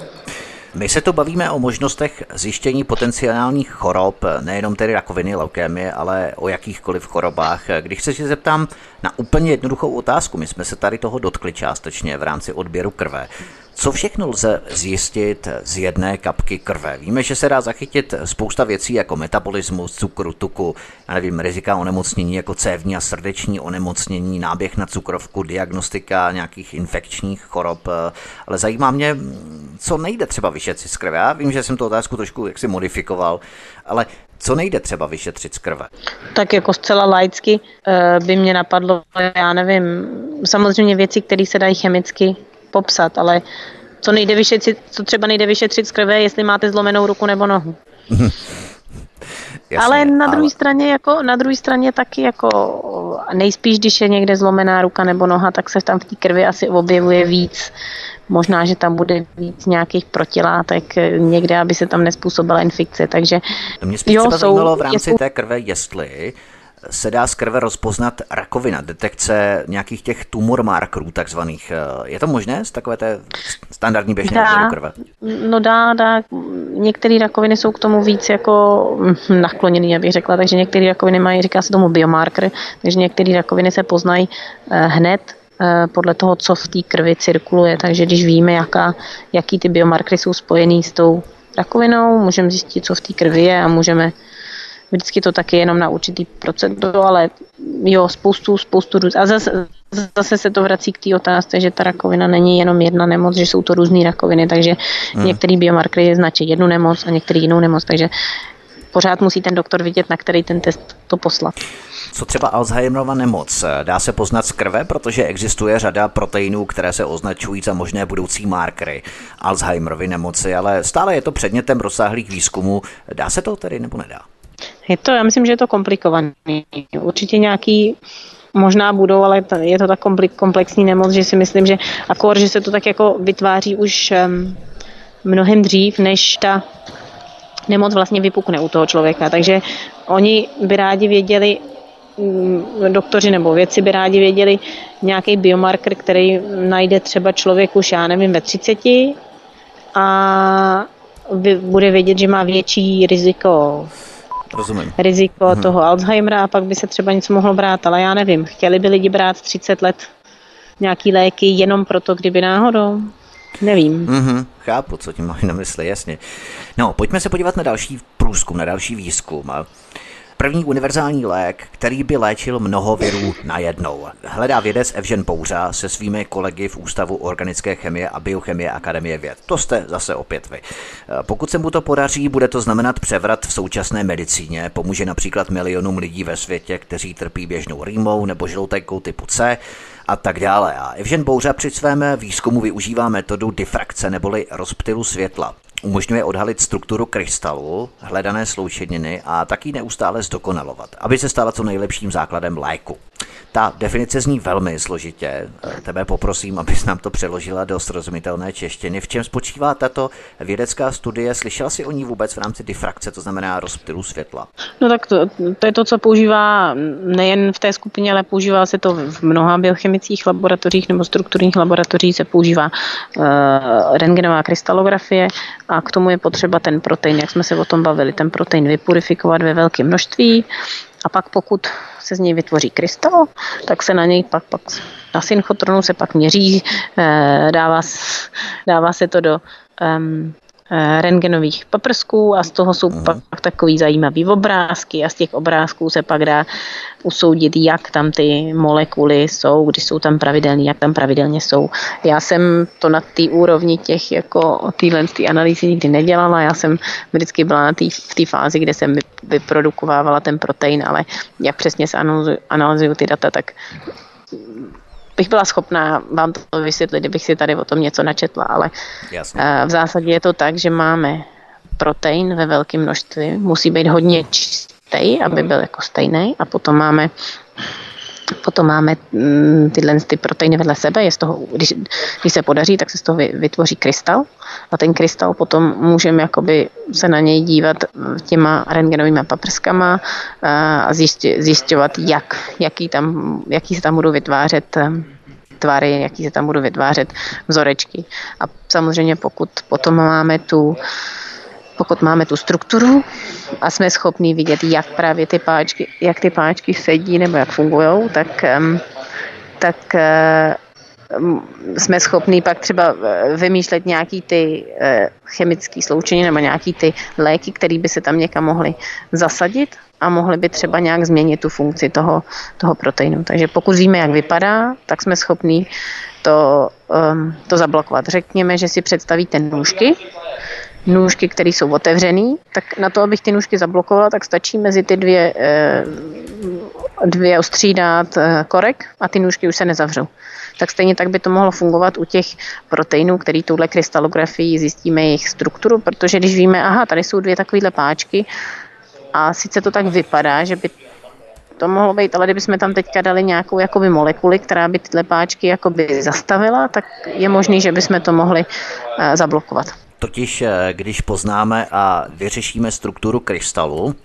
My se to bavíme o možnostech zjištění potenciálních chorob, nejenom tedy rakoviny, leukémie, ale o jakýchkoliv chorobách. Když se si zeptám na úplně jednoduchou otázku, my jsme se tady toho dotkli částečně v rámci odběru krve. Co všechno lze zjistit z jedné kapky krve? Víme, že se dá zachytit spousta věcí jako metabolismus, cukru, tuku, nevím, rizika onemocnění jako cévní a srdeční onemocnění, náběh na cukrovku, diagnostika nějakých infekčních chorob, ale zajímá mě, co nejde třeba vyšetřit z krve. Já vím, že jsem tu otázku trošku jaksi modifikoval, ale co nejde třeba vyšetřit z krve? Tak jako zcela laicky eh, by mě napadlo, já nevím, samozřejmě věci, které se dají chemicky popsat, ale co nejde vyšetřit, co třeba nejde vyšetřit z krve, jestli máte zlomenou ruku nebo nohu. Jasně, ale na druhé ale... straně jako na druhé straně taky jako nejspíš, když je někde zlomená ruka nebo noha, tak se tam v té krvi asi objevuje víc. Možná, že tam bude víc nějakých protilátek někde, aby se tam nespůsobila infekce. Takže Mě spíš jo, třeba jsou, zajímalo v rámci jsou... té krve, jestli se dá z krve rozpoznat rakovina, detekce nějakých těch tumor markerů takzvaných. Je to možné z takové té standardní běžné dá, krve? No dá, dá. Některé rakoviny jsou k tomu víc jako hm, nakloněný, abych řekla, takže některé rakoviny mají, říká se tomu biomarker, takže některé rakoviny se poznají eh, hned eh, podle toho, co v té krvi cirkuluje. Takže když víme, jaká, jaký ty biomarkery jsou spojený s tou rakovinou, můžeme zjistit, co v té krvi je a můžeme Vždycky to taky jenom na určitý procento, ale jo, spoustu, spoustu A zase, zase se to vrací k té otázce, že ta rakovina není jenom jedna nemoc, že jsou to různé rakoviny, takže hmm. některý biomarkery značí jednu nemoc a některý jinou nemoc, takže pořád musí ten doktor vidět, na který ten test to poslat. Co třeba Alzheimerova nemoc? Dá se poznat z krve, protože existuje řada proteinů, které se označují za možné budoucí markery Alzheimerovy nemoci, ale stále je to předmětem rozsáhlých výzkumů. Dá se to tedy nebo nedá? Je to, já myslím, že je to komplikovaný. Určitě nějaký možná budou, ale je to tak komplexní nemoc, že si myslím, že akor, že se to tak jako vytváří už mnohem dřív, než ta nemoc vlastně vypukne u toho člověka. Takže oni by rádi věděli, mm, doktoři nebo vědci by rádi věděli nějaký biomarker, který najde třeba člověk už, já nevím, ve 30 a bude vědět, že má větší riziko Rozumím. riziko hmm. toho Alzheimera a pak by se třeba něco mohlo brát, ale já nevím. Chtěli by lidi brát 30 let nějaký léky jenom proto, kdyby náhodou? Nevím. Mm-hmm, chápu, co tím mají na mysli, jasně. No, pojďme se podívat na další průzkum, na další výzkum první univerzální lék, který by léčil mnoho virů najednou. Hledá vědec Evžen Pouřa se svými kolegy v Ústavu organické chemie a biochemie Akademie věd. To jste zase opět vy. Pokud se mu to podaří, bude to znamenat převrat v současné medicíně. Pomůže například milionům lidí ve světě, kteří trpí běžnou rýmou nebo žloutenkou typu C a tak dále. A Evžen Bouřa při svém výzkumu využívá metodu difrakce neboli rozptylu světla. Umožňuje odhalit strukturu krystalu, hledané sloučeniny a taky neustále zdokonalovat, aby se stala co nejlepším základem léku. Ta definice zní velmi složitě. Tebe poprosím, abys nám to přeložila do srozumitelné češtiny. V čem spočívá tato vědecká studie? Slyšel jsi o ní vůbec v rámci difrakce, to znamená rozptylu světla? No tak to, to je to, co používá nejen v té skupině, ale používá se to v mnoha biochemických laboratořích nebo strukturních laboratořích se používá uh, rentgenová krystalografie a k tomu je potřeba ten protein, jak jsme se o tom bavili, ten protein vypurifikovat ve velkém množství. A pak pokud se z něj vytvoří krystal, tak se na něj pak, pak na synchotronu se pak měří, eh, dává, dává se to do rengenových paprsků a z toho jsou uh-huh. pak takový zajímavý obrázky a z těch obrázků se pak dá usoudit, jak tam ty molekuly jsou, když jsou tam pravidelné, jak tam pravidelně jsou. Já jsem to na té úrovni těch jako téhle tý analýzy nikdy nedělala, já jsem vždycky byla na tý, v té fázi, kde jsem vyprodukovávala ten protein, ale jak přesně se analyzuju ty data, tak bych byla schopná vám to vysvětlit, kdybych si tady o tom něco načetla, ale Jasně. Eh, v zásadě je to tak, že máme protein ve velkém množství, musí být hodně čistý, aby byl jako stejný. A potom máme Potom máme mm, tyhle ty proteiny vedle sebe, je z toho, když, když se podaří, tak se z toho vytvoří krystal a ten krystal potom můžeme jakoby se na něj dívat těma rengenovými paprskama a zjišťovat, jak, jaký, tam, jaký se tam budou vytvářet eh, tvary, jaký se tam budou vytvářet vzorečky. A samozřejmě pokud potom máme tu pokud máme tu strukturu a jsme schopni vidět, jak právě ty páčky, jak ty páčky sedí nebo jak fungují, tak, tak eh, jsme schopni pak třeba eh, vymýšlet nějaký ty eh, chemické sloučení nebo nějaký ty léky, které by se tam někam mohly zasadit a mohly by třeba nějak změnit tu funkci toho, toho proteinu. Takže pokud víme, jak vypadá, tak jsme schopni to, to zablokovat. Řekněme, že si představíte nůžky, nůžky, které jsou otevřený, tak na to, abych ty nůžky zablokovala, tak stačí mezi ty dvě, eh, dvě ostří dát eh, korek a ty nůžky už se nezavřou. Tak stejně tak by to mohlo fungovat u těch proteinů, který touhle krystalografii zjistíme jejich strukturu, protože když víme, aha, tady jsou dvě takovéhle páčky a sice to tak vypadá, že by to mohlo být, ale kdybychom tam teďka dali nějakou jakoby molekuly, která by tyhle páčky jakoby zastavila, tak je možný, že bychom to mohli uh, zablokovat. Totiž, eh, když poznáme a vyřešíme strukturu krystalu,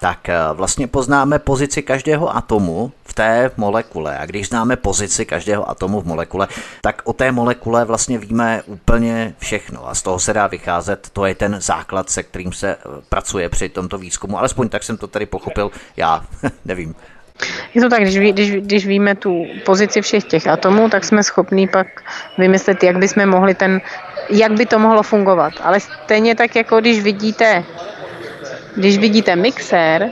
tak eh, vlastně poznáme pozici každého atomu v té molekule. A když známe pozici každého atomu v molekule, tak o té molekule vlastně víme úplně všechno. A z toho se dá vycházet, to je ten základ, se kterým se eh, pracuje při tomto výzkumu. Alespoň tak jsem to tady pochopil já, nevím. Je to tak, když, ví, když, když víme tu pozici všech těch atomů, tak jsme schopní pak vymyslet, jak bychom mohli ten, jak by to mohlo fungovat. Ale stejně tak, jako když vidíte, když vidíte mixér,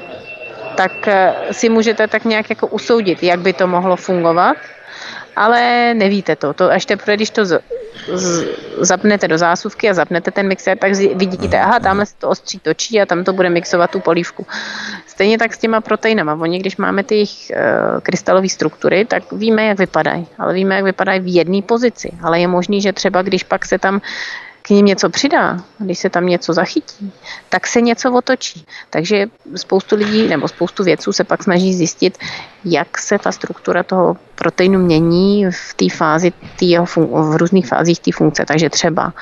tak eh, si můžete tak nějak jako usoudit, jak by to mohlo fungovat ale nevíte to. to až teprve, když to z, z, zapnete do zásuvky a zapnete ten mixer, tak vidíte, aha, tamhle se to ostří točí a tam to bude mixovat tu polívku. Stejně tak s těma proteinama. Oni, když máme ty jejich uh, krystalové struktury, tak víme, jak vypadají. Ale víme, jak vypadají v jedné pozici. Ale je možný, že třeba když pak se tam k ním něco přidá, když se tam něco zachytí, tak se něco otočí. Takže spoustu lidí nebo spoustu vědců se pak snaží zjistit, jak se ta struktura toho proteinu mění v té fázi, tý fun- v různých fázích té funkce. Takže třeba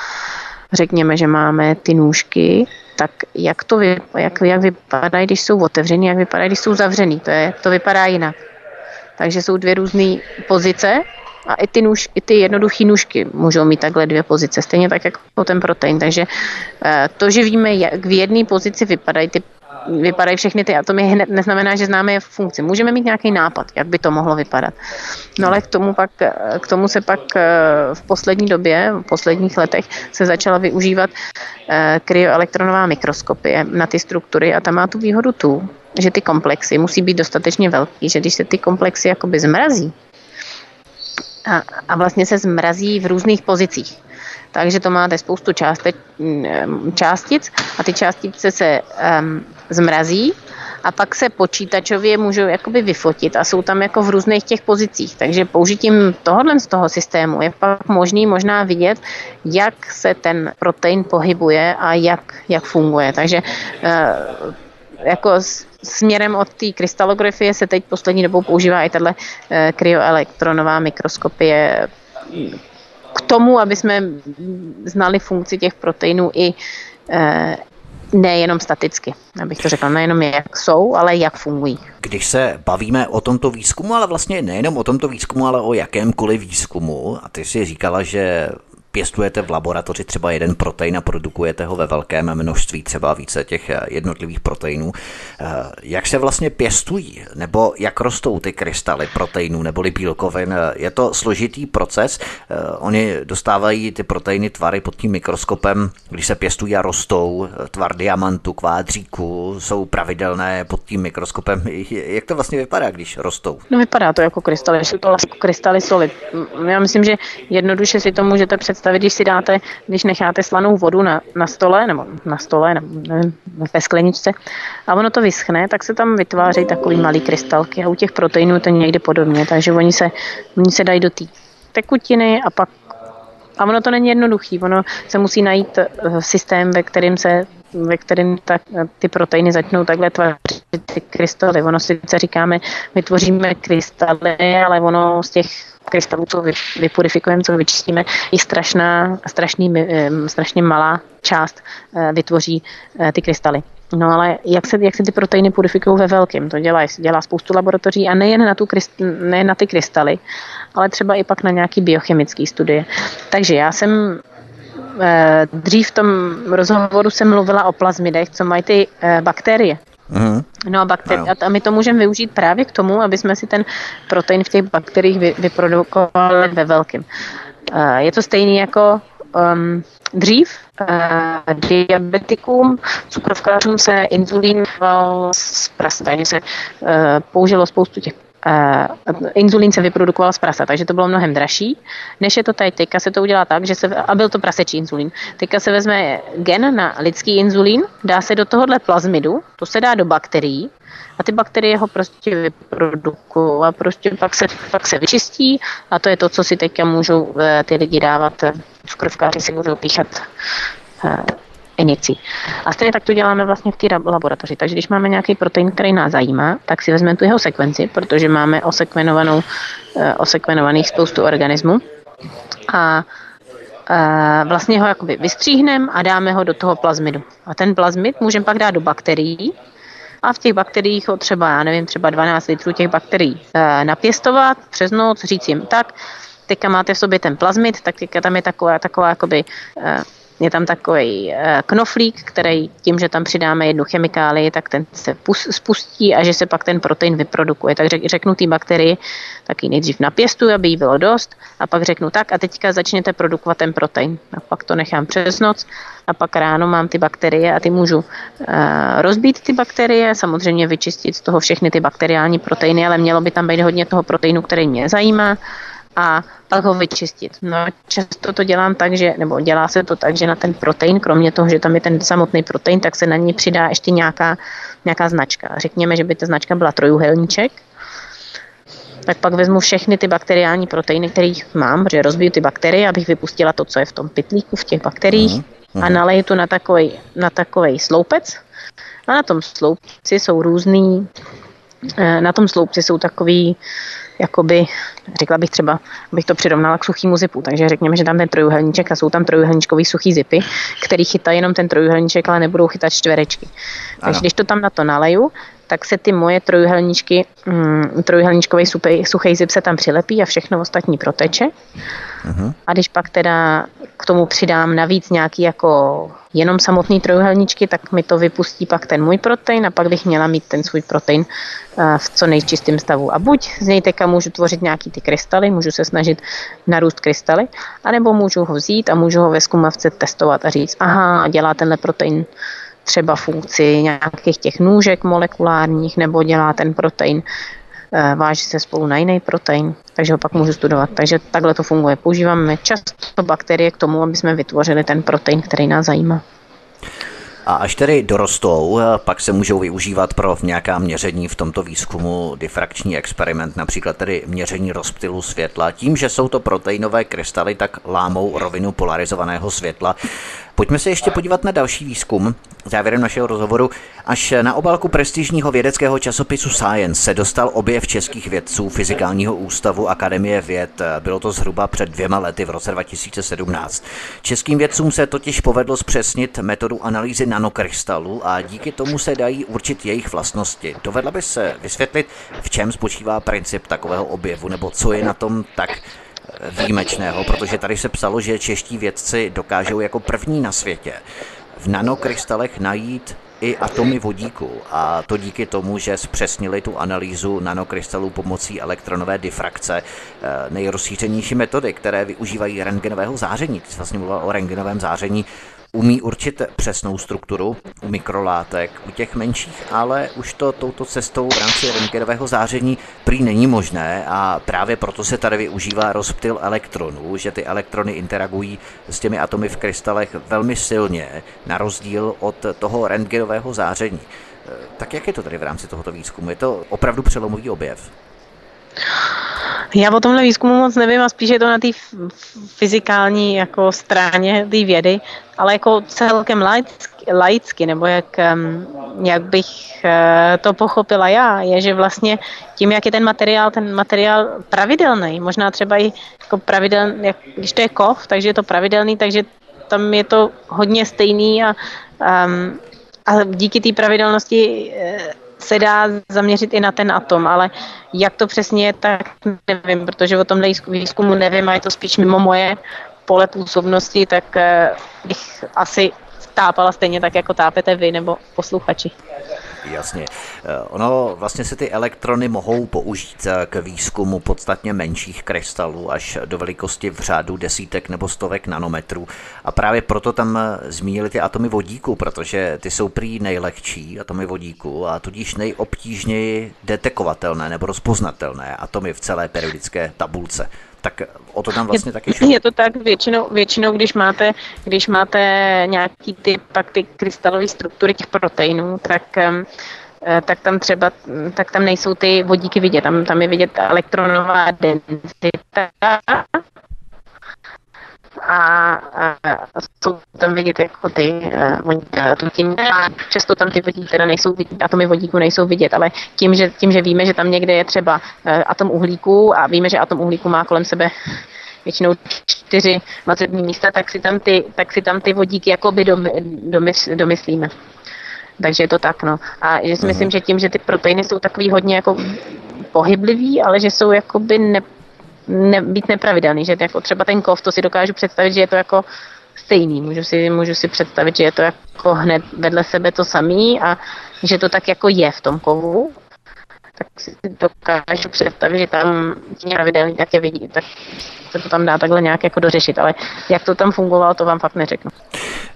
řekněme, že máme ty nůžky, tak jak to vy, jak, jak vypadají, když jsou otevřený, jak vypadají, když jsou zavřený. To, je, to vypadá jinak. Takže jsou dvě různé pozice a i ty, nůž, i ty jednoduché nůžky můžou mít takhle dvě pozice, stejně tak jako ten protein. Takže eh, to, že víme, jak v jedné pozici vypadají ty vypadají všechny ty atomy, hned neznamená, že známe je funkci. Můžeme mít nějaký nápad, jak by to mohlo vypadat. No ale k tomu, pak, eh, k tomu se pak eh, v poslední době, v posledních letech se začala využívat kryoelektronová mikroskopie na ty struktury a ta má tu výhodu tu, že ty komplexy musí být dostatečně velký, že když se ty komplexy jakoby zmrazí, a, a vlastně se zmrazí v různých pozicích. Takže to máte spoustu částe, mm, částic a ty částice se um, zmrazí a pak se počítačově můžou jakoby vyfotit a jsou tam jako v různých těch pozicích. Takže použitím tohohle z toho systému je pak možný možná vidět, jak se ten protein pohybuje a jak, jak funguje. Takže jako směrem od té krystalografie se teď poslední dobou používá i tahle eh, kryoelektronová mikroskopie k tomu, aby jsme znali funkci těch proteinů i eh, nejenom staticky, abych to řekla, nejenom jak jsou, ale jak fungují. Když se bavíme o tomto výzkumu, ale vlastně nejenom o tomto výzkumu, ale o jakémkoliv výzkumu, a ty si říkala, že pěstujete v laboratoři třeba jeden protein a produkujete ho ve velkém množství, třeba více těch jednotlivých proteinů. Jak se vlastně pěstují, nebo jak rostou ty krystaly proteinů neboli bílkovin? Je to složitý proces. Oni dostávají ty proteiny tvary pod tím mikroskopem, když se pěstují a rostou, tvar diamantu, kvádříku, jsou pravidelné pod tím mikroskopem. Jak to vlastně vypadá, když rostou? No vypadá to jako krystaly, jsou to jako krystaly soli. Já myslím, že jednoduše si to můžete představit, když si dáte, když necháte slanou vodu na, na stole, nebo na stole, nebo nevím, ve skleničce, a ono to vyschne, tak se tam vytvářejí takový malý krystalky a u těch proteinů to někdy podobně, takže oni se, oni se dají do té tekutiny a pak a ono to není jednoduchý, ono se musí najít eh, systém, ve kterým se ve kterém tak, ty proteiny začnou takhle tvořit ty krystaly. Ono sice říkáme, vytvoříme krystaly, ale ono z těch krystalů, co vypurifikujeme, co vyčistíme, i strašná, strašný, eh, strašně malá část eh, vytvoří ty krystaly. No ale jak se, jak se ty proteiny purifikují ve velkém? To dělá, dělá spoustu laboratoří a nejen na, tu, nejen na ty krystaly, ale třeba i pak na nějaký biochemický studie. Takže já jsem eh, dřív v tom rozhovoru jsem mluvila o plazmidech, co mají ty eh, bakterie. Mm-hmm. No a, bakteri- a my to můžeme využít právě k tomu, aby jsme si ten protein v těch bakteriích vy- vyprodukovali ve velkém. Eh, je to stejný jako um, dřív uh, diabetikům, cukrovkářům se inzulín z prasata, se uh, použilo spoustu těch uh, inzulín se vyprodukoval z prasa, takže to bylo mnohem dražší, než je to tady. Teďka se to udělá tak, že se, a byl to prasečí inzulín. Teďka se vezme gen na lidský inzulín, dá se do tohohle plazmidu, to se dá do bakterií, a ty bakterie ho prostě vyprodukují a prostě pak se, pak se vyčistí a to je to, co si teďka můžou eh, ty lidi dávat, cukrovkáři si můžou píchat eh, injekcí. A stejně tak to děláme vlastně v té laboratoři. Takže když máme nějaký protein, který nás zajímá, tak si vezmeme tu jeho sekvenci, protože máme osekvenovanou, eh, osekvenovaných spoustu organismů. A vlastně ho jakoby vystříhneme a dáme ho do toho plazmidu. A ten plazmid můžeme pak dát do bakterií a v těch bakteriích ho třeba, já nevím, třeba 12 litrů těch bakterií e, napěstovat přes noc, říct jim tak, teďka máte v sobě ten plazmid, tak teďka tam je taková, taková jakoby, je tam takový e, knoflík, který tím, že tam přidáme jednu chemikálii, tak ten se pus, spustí a že se pak ten protein vyprodukuje. Tak řek, řeknu té bakterii, tak ji nejdřív napěstuju, aby jí bylo dost a pak řeknu tak a teďka začněte produkovat ten protein. A pak to nechám přes noc a pak ráno mám ty bakterie a ty můžu uh, rozbít ty bakterie, samozřejmě vyčistit z toho všechny ty bakteriální proteiny, ale mělo by tam být hodně toho proteinu, který mě zajímá a pak ho vyčistit. No často to dělám tak, že, nebo dělá se to tak, že na ten protein, kromě toho, že tam je ten samotný protein, tak se na ní přidá ještě nějaká, nějaká značka. Řekněme, že by ta značka byla trojuhelníček, tak pak vezmu všechny ty bakteriální proteiny, které mám, protože rozbiju ty bakterie, abych vypustila to, co je v tom pytlíku, v těch bakteriích. Mm a naleji to na takový na takovej sloupec a na tom sloupci jsou různý, eh, na tom sloupci jsou takový, jakoby, řekla bych třeba, abych to přirovnala k suchýmu zipu, takže řekněme, že tam ten trojuhelníček a jsou tam trojuhelníčkový suchý zipy, který chytají jenom ten trojuhelníček, ale nebudou chytat čtverečky. Takže když to tam na to naleju, tak se ty moje trojuhelníčky, mm, trojuhelníčkový suchý zip se tam přilepí a všechno ostatní proteče. Uh-huh. A když pak teda k tomu přidám navíc nějaký jako jenom samotný trojuhelníčky, tak mi to vypustí pak ten můj protein a pak bych měla mít ten svůj protein uh, v co nejčistém stavu. A buď z něj teďka můžu tvořit nějaký ty krystaly, můžu se snažit narůst krystaly, anebo můžu ho vzít a můžu ho ve zkumavce testovat a říct, aha, dělá tenhle protein třeba funkci nějakých těch nůžek molekulárních nebo dělá ten protein, eh, váží se spolu na jiný protein, takže ho pak můžu studovat. Takže takhle to funguje. Používáme často bakterie k tomu, aby jsme vytvořili ten protein, který nás zajímá. A až tedy dorostou, eh, pak se můžou využívat pro nějaká měření v tomto výzkumu difrakční experiment, například tedy měření rozptylu světla. Tím, že jsou to proteinové krystaly, tak lámou rovinu polarizovaného světla. Pojďme se ještě podívat na další výzkum. Závěrem našeho rozhovoru. Až na obálku prestižního vědeckého časopisu Science se dostal objev českých vědců Fyzikálního ústavu Akademie věd. Bylo to zhruba před dvěma lety v roce 2017. Českým vědcům se totiž povedlo zpřesnit metodu analýzy nanokrystalů a díky tomu se dají určit jejich vlastnosti. Dovedla by se vysvětlit, v čem spočívá princip takového objevu nebo co je na tom tak výjimečného, protože tady se psalo, že čeští vědci dokážou jako první na světě v nanokrystalech najít i atomy vodíku a to díky tomu, že zpřesnili tu analýzu nanokrystalů pomocí elektronové difrakce, eh, nejrozšířenější metody, které využívají rengenového záření. Ty jsi vlastně mluvil o rengenovém záření umí určit přesnou strukturu u mikrolátek, u těch menších, ale už to touto cestou v rámci rentgenového záření prý není možné a právě proto se tady využívá rozptyl elektronů, že ty elektrony interagují s těmi atomy v krystalech velmi silně, na rozdíl od toho rentgenového záření. Tak jak je to tady v rámci tohoto výzkumu? Je to opravdu přelomový objev? Já o tomhle výzkumu moc nevím a spíš je to na té fyzikální jako stráně té vědy, ale jako celkem laicky, laicky nebo jak, jak bych eh, to pochopila já, je, že vlastně tím, jak je ten materiál, ten materiál pravidelný, možná třeba i jako pravidelný, jak, když to je kov, takže je to pravidelný, takže tam je to hodně stejný a, um, a díky té pravidelnosti eh, se dá zaměřit i na ten atom, ale jak to přesně je, tak nevím, protože o tomhle výzkumu nevím a je to spíš mimo moje pole působnosti, tak eh, bych asi tápala stejně tak, jako tápete vy nebo posluchači. Jasně. Eh, ono vlastně se ty elektrony mohou použít eh, k výzkumu podstatně menších krystalů až do velikosti v řádu desítek nebo stovek nanometrů. A právě proto tam eh, zmínili ty atomy vodíku, protože ty jsou prý nejlehčí atomy vodíku a tudíž nejobtížněji detekovatelné nebo rozpoznatelné atomy v celé periodické tabulce tak o to tam vlastně je, taky šlo. Je to tak většinou, většinou když, máte, když máte nějaký ty, pak ty krystalové struktury těch proteinů, tak tak tam třeba, tak tam nejsou ty vodíky vidět, tam, tam je vidět elektronová densita a, a jsou tam vidět jako ty uh, a přesto tam ty vodíky teda nejsou vidět, atomy vodíku nejsou vidět, ale tím že, tím, že víme, že tam někde je třeba uh, atom uhlíku a víme, že atom uhlíku má kolem sebe většinou čtyři vazební místa, tak si tam ty, tak si tam ty vodíky jakoby dom, domys, domyslíme. Takže je to tak, no. A že si myslím, že tím, že ty proteiny jsou takový hodně jako pohyblivý, ale že jsou jakoby ne, ne, být nepravidelný, že jako třeba ten kov, to si dokážu představit, že je to jako stejný. Můžu si, můžu si představit, že je to jako hned vedle sebe to samý a že to tak jako je v tom kovu, tak si dokážu představit, že tam je pravidelný, tak je vidí, tak se to tam dá takhle nějak jako dořešit, ale jak to tam fungovalo, to vám fakt neřeknu.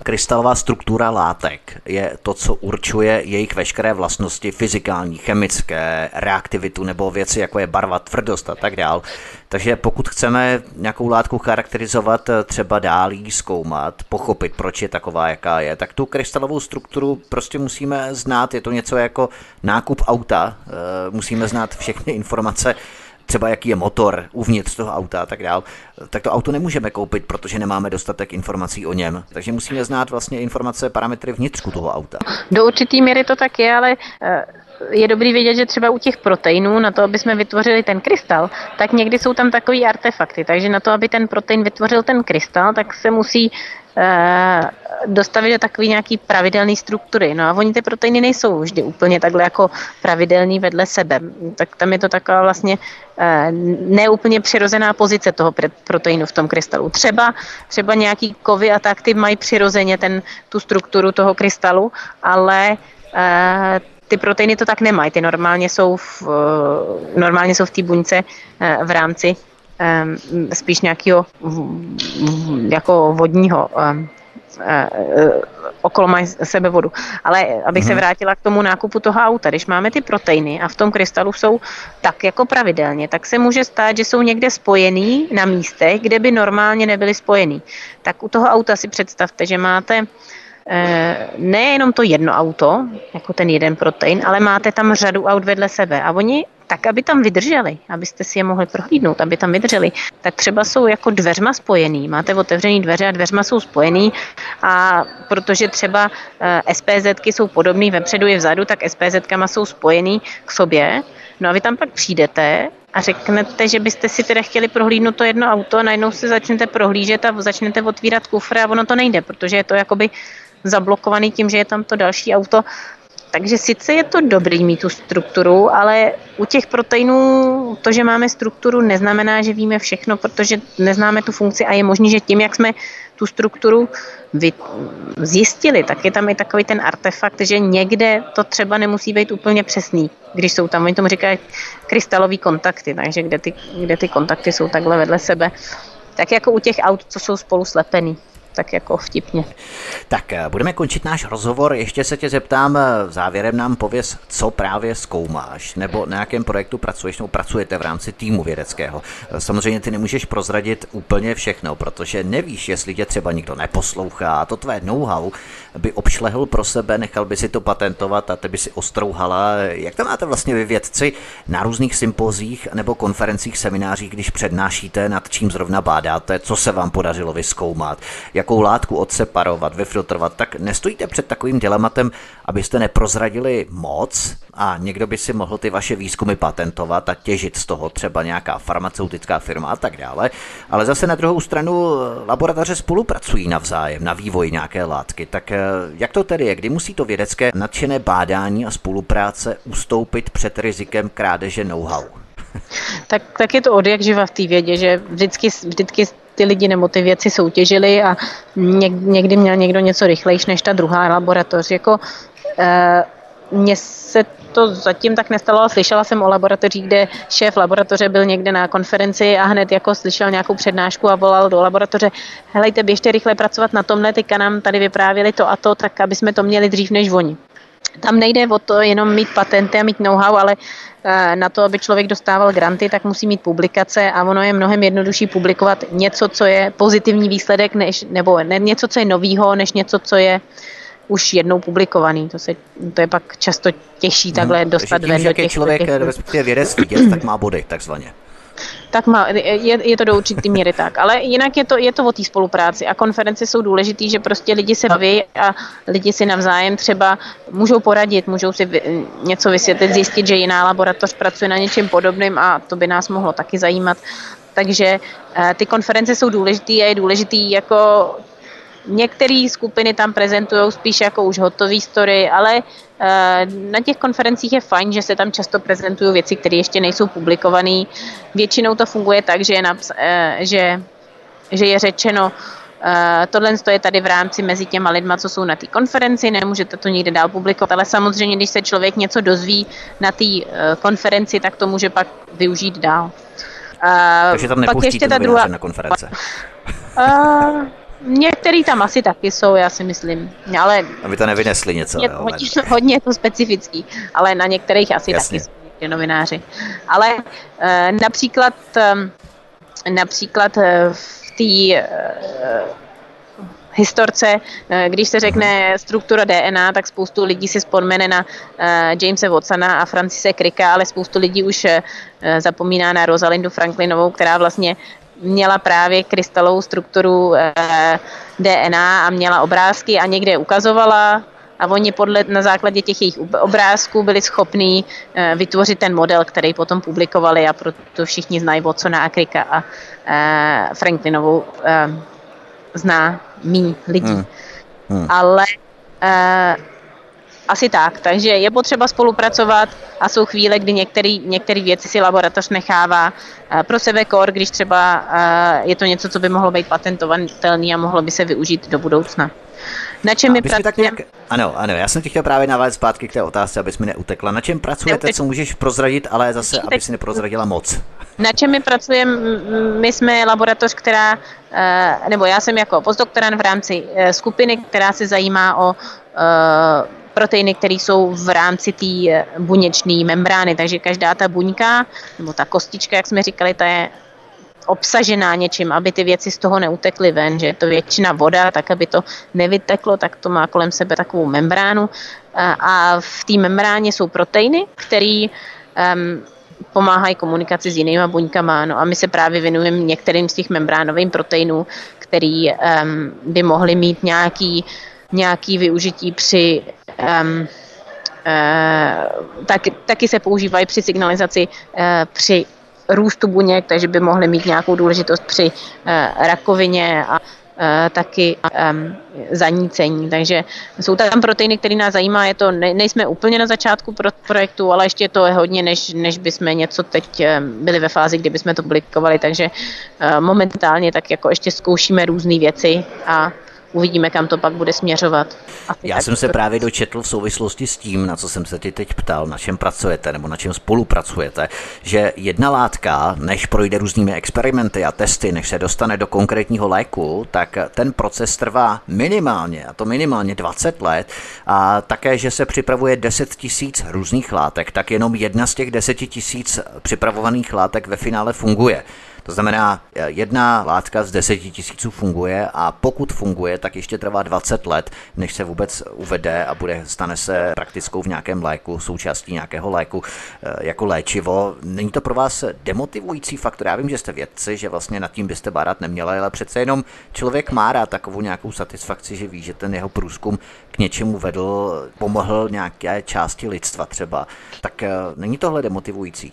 Krystalová struktura látek je to, co určuje jejich veškeré vlastnosti fyzikální, chemické, reaktivitu nebo věci, jako je barva, tvrdost a tak dál. Takže pokud chceme nějakou látku charakterizovat, třeba dál jí zkoumat, pochopit, proč je taková, jaká je, tak tu krystalovou strukturu prostě musíme znát. Je to něco jako nákup auta. Musíme znát všechny informace třeba jaký je motor uvnitř toho auta a tak dál, tak to auto nemůžeme koupit, protože nemáme dostatek informací o něm. Takže musíme znát vlastně informace, parametry vnitřku toho auta. Do určitý míry to tak je, ale eh, je dobrý vědět, že třeba u těch proteinů, na to, aby jsme vytvořili ten krystal, tak někdy jsou tam takové artefakty. Takže na to, aby ten protein vytvořil ten krystal, tak se musí dostavit do takové nějaký pravidelné struktury. No a oni ty proteiny nejsou vždy úplně takhle jako pravidelný vedle sebe. Tak tam je to taková vlastně eh, neúplně přirozená pozice toho proteinu v tom krystalu. Třeba, třeba nějaký kovy a tak ty mají přirozeně ten, tu strukturu toho krystalu, ale eh, ty proteiny to tak nemají. Ty normálně jsou v, normálně jsou v té buňce v rámci spíš nějakého jako vodního e, e, okolo mají sebe vodu. Ale abych se mhm. vrátila k tomu nákupu toho auta, když máme ty proteiny a v tom krystalu jsou tak jako pravidelně, tak se může stát, že jsou někde spojený na místech, kde by normálně nebyly spojený. Tak u toho auta si představte, že máte e, nejenom to jedno auto, jako ten jeden protein, ale máte tam řadu aut vedle sebe a oni tak, aby tam vydrželi, abyste si je mohli prohlídnout, aby tam vydrželi, tak třeba jsou jako dveřma spojený. Máte otevřený dveře a dveřma jsou spojený a protože třeba eh, SPZky jsou podobný vepředu i vzadu, tak SPZkama jsou spojený k sobě. No a vy tam pak přijdete a řeknete, že byste si teda chtěli prohlídnout to jedno auto a najednou si začnete prohlížet a začnete otvírat kufr a ono to nejde, protože je to jakoby zablokovaný tím, že je tam to další auto takže sice je to dobrý mít tu strukturu, ale u těch proteinů to, že máme strukturu, neznamená, že víme všechno, protože neznáme tu funkci a je možné, že tím, jak jsme tu strukturu zjistili, tak je tam i takový ten artefakt, že někde to třeba nemusí být úplně přesný, když jsou tam, oni tomu říkají krystalový kontakty, takže kde ty, kde ty kontakty jsou takhle vedle sebe. Tak jako u těch aut, co jsou spolu slepený tak jako vtipně. Tak eh, budeme končit náš rozhovor. Ještě se tě zeptám, eh, závěrem nám pověz, co právě zkoumáš, nebo na jakém projektu pracuješ, nebo pracujete v rámci týmu vědeckého. Eh, samozřejmě ty nemůžeš prozradit úplně všechno, protože nevíš, jestli tě třeba nikdo neposlouchá to tvé know-how by obšlehl pro sebe, nechal by si to patentovat a ty by si ostrouhala. Jak to máte vlastně vy vědci na různých sympozích nebo konferencích, seminářích, když přednášíte, nad čím zrovna bádáte, co se vám podařilo vyskoumat, jakou látku odseparovat, vyfiltrovat, tak nestojíte před takovým dilematem, abyste neprozradili moc a někdo by si mohl ty vaše výzkumy patentovat a těžit z toho třeba nějaká farmaceutická firma a tak dále. Ale zase na druhou stranu laboratoře spolupracují navzájem na vývoji nějaké látky. Tak eh, jak to tedy je, kdy musí to vědecké nadšené bádání a spolupráce ustoupit před rizikem krádeže know-how? tak, tak je to od jak živa v té vědě, že vždycky, vždycky ty lidi nebo ty věci soutěžili a někdy měl někdo něco rychlejš než ta druhá laboratoř. Jako, e, mně se to zatím tak nestalo, slyšela jsem o laboratoři, kde šéf laboratoře byl někde na konferenci a hned jako slyšel nějakou přednášku a volal do laboratoře, helejte, běžte rychle pracovat na tomhle, teďka nám tady vyprávěli to a to, tak aby jsme to měli dřív než oni. Tam nejde o to jenom mít patenty a mít know-how, ale eh, na to, aby člověk dostával granty, tak musí mít publikace a ono je mnohem jednodušší publikovat něco, co je pozitivní výsledek, než, nebo ne, něco, co je novýho, než něco, co je už jednou publikovaný. To, se, to je pak často těžší takhle hmm, dostat ven do těch... člověk, těch... respektive vědec vidět, tak má body, takzvaně tak má, je, je to do určitý míry tak. Ale jinak je to, je to o té spolupráci a konference jsou důležitý, že prostě lidi se baví a lidi si navzájem třeba můžou poradit, můžou si vy, něco vysvětlit, zjistit, že jiná laboratoř pracuje na něčem podobným a to by nás mohlo taky zajímat. Takže eh, ty konference jsou důležitý a je důležitý jako Některé skupiny tam prezentují spíš jako už hotové story, ale eh, na těch konferencích je fajn, že se tam často prezentují věci, které ještě nejsou publikované. Většinou to funguje tak, že je, naps- eh, že, že je řečeno, Uh, tohle je tady v rámci mezi těma lidma, co jsou na té konferenci, nemůžete to nikde dál publikovat, ale samozřejmě, když se člověk něco dozví na té konferenci, tak to může pak využít dál. Takže tam ještě ta druhá... na konference. Uh, Některý tam asi taky jsou, já si myslím. Ale Aby to nevynesli něco. Je, jo, hodně, hodně je to specifický, ale na některých asi Jasně. taky jsou novináři. Ale e, například, e, například e, v té e, historce, když se řekne mhm. struktura DNA, tak spoustu lidí si vzpomene na Jamese Watsona a Francise Cricka, ale spoustu lidí už zapomíná na Rosalindu Franklinovou, která vlastně měla právě krystalovou strukturu eh, DNA a měla obrázky a někde je ukazovala a oni podle, na základě těch jejich obrázků byli schopní eh, vytvořit ten model, který potom publikovali a proto všichni znají Watsona a Krika a eh, Franklinovou zná mý lidí. Hmm. Hmm. Ale asi tak, takže je potřeba spolupracovat a jsou chvíle, kdy některé některý věci si laboratoř nechává eh, pro sebe kor, když třeba eh, je to něco, co by mohlo být patentovatelný a mohlo by se využít do budoucna. Na čem my pracujeme? Tak nějak... Ano, ano, já jsem ti chtěl právě navázat zpátky k té otázce, abys mi neutekla. Na čem pracujete, co můžeš prozradit, ale zase, aby si neprozradila moc? Na čem my pracujeme? My jsme laboratoř, která, eh, nebo já jsem jako postdoktorant v rámci skupiny, která se zajímá o proteiny, které jsou v rámci té eh, buněčné membrány. Takže každá ta buňka, nebo ta kostička, jak jsme říkali, ta je obsažená něčím, aby ty věci z toho neutekly ven, že je to většina voda, tak aby to nevyteklo, tak to má kolem sebe takovou membránu. A v té membráně jsou proteiny, které um, pomáhají komunikaci s jinými buňkama. No a my se právě věnujeme některým z těch membránovým proteinů, který um, by mohly mít nějaký nějaký využití při um, uh, tak, taky se používají při signalizaci uh, při růstu buněk, takže by mohly mít nějakou důležitost při uh, rakovině a taky um, zanícení. Takže jsou tam proteiny, které nás zajímá, je to, ne, nejsme úplně na začátku pro, projektu, ale ještě to je hodně, než, než bychom něco teď byli ve fázi, kdy bychom to publikovali, takže uh, momentálně tak jako ještě zkoušíme různé věci a uvidíme, kam to pak bude směřovat. Asi Já jsem se právě dočetl v souvislosti s tím, na co jsem se ti teď ptal, na čem pracujete nebo na čem spolupracujete, že jedna látka, než projde různými experimenty a testy, než se dostane do konkrétního léku, tak ten proces trvá minimálně, a to minimálně 20 let, a také, že se připravuje 10 tisíc různých látek, tak jenom jedna z těch 10 tisíc připravovaných látek ve finále funguje. To znamená, jedna látka z deseti tisíců funguje a pokud funguje, tak ještě trvá 20 let, než se vůbec uvede a bude, stane se praktickou v nějakém léku, součástí nějakého léku eh, jako léčivo. Není to pro vás demotivující faktor? Já vím, že jste vědci, že vlastně nad tím byste bárat neměli, ale přece jenom člověk má rád takovou nějakou satisfakci, že ví, že ten jeho průzkum k něčemu vedl, pomohl nějaké části lidstva třeba. Tak eh, není tohle demotivující?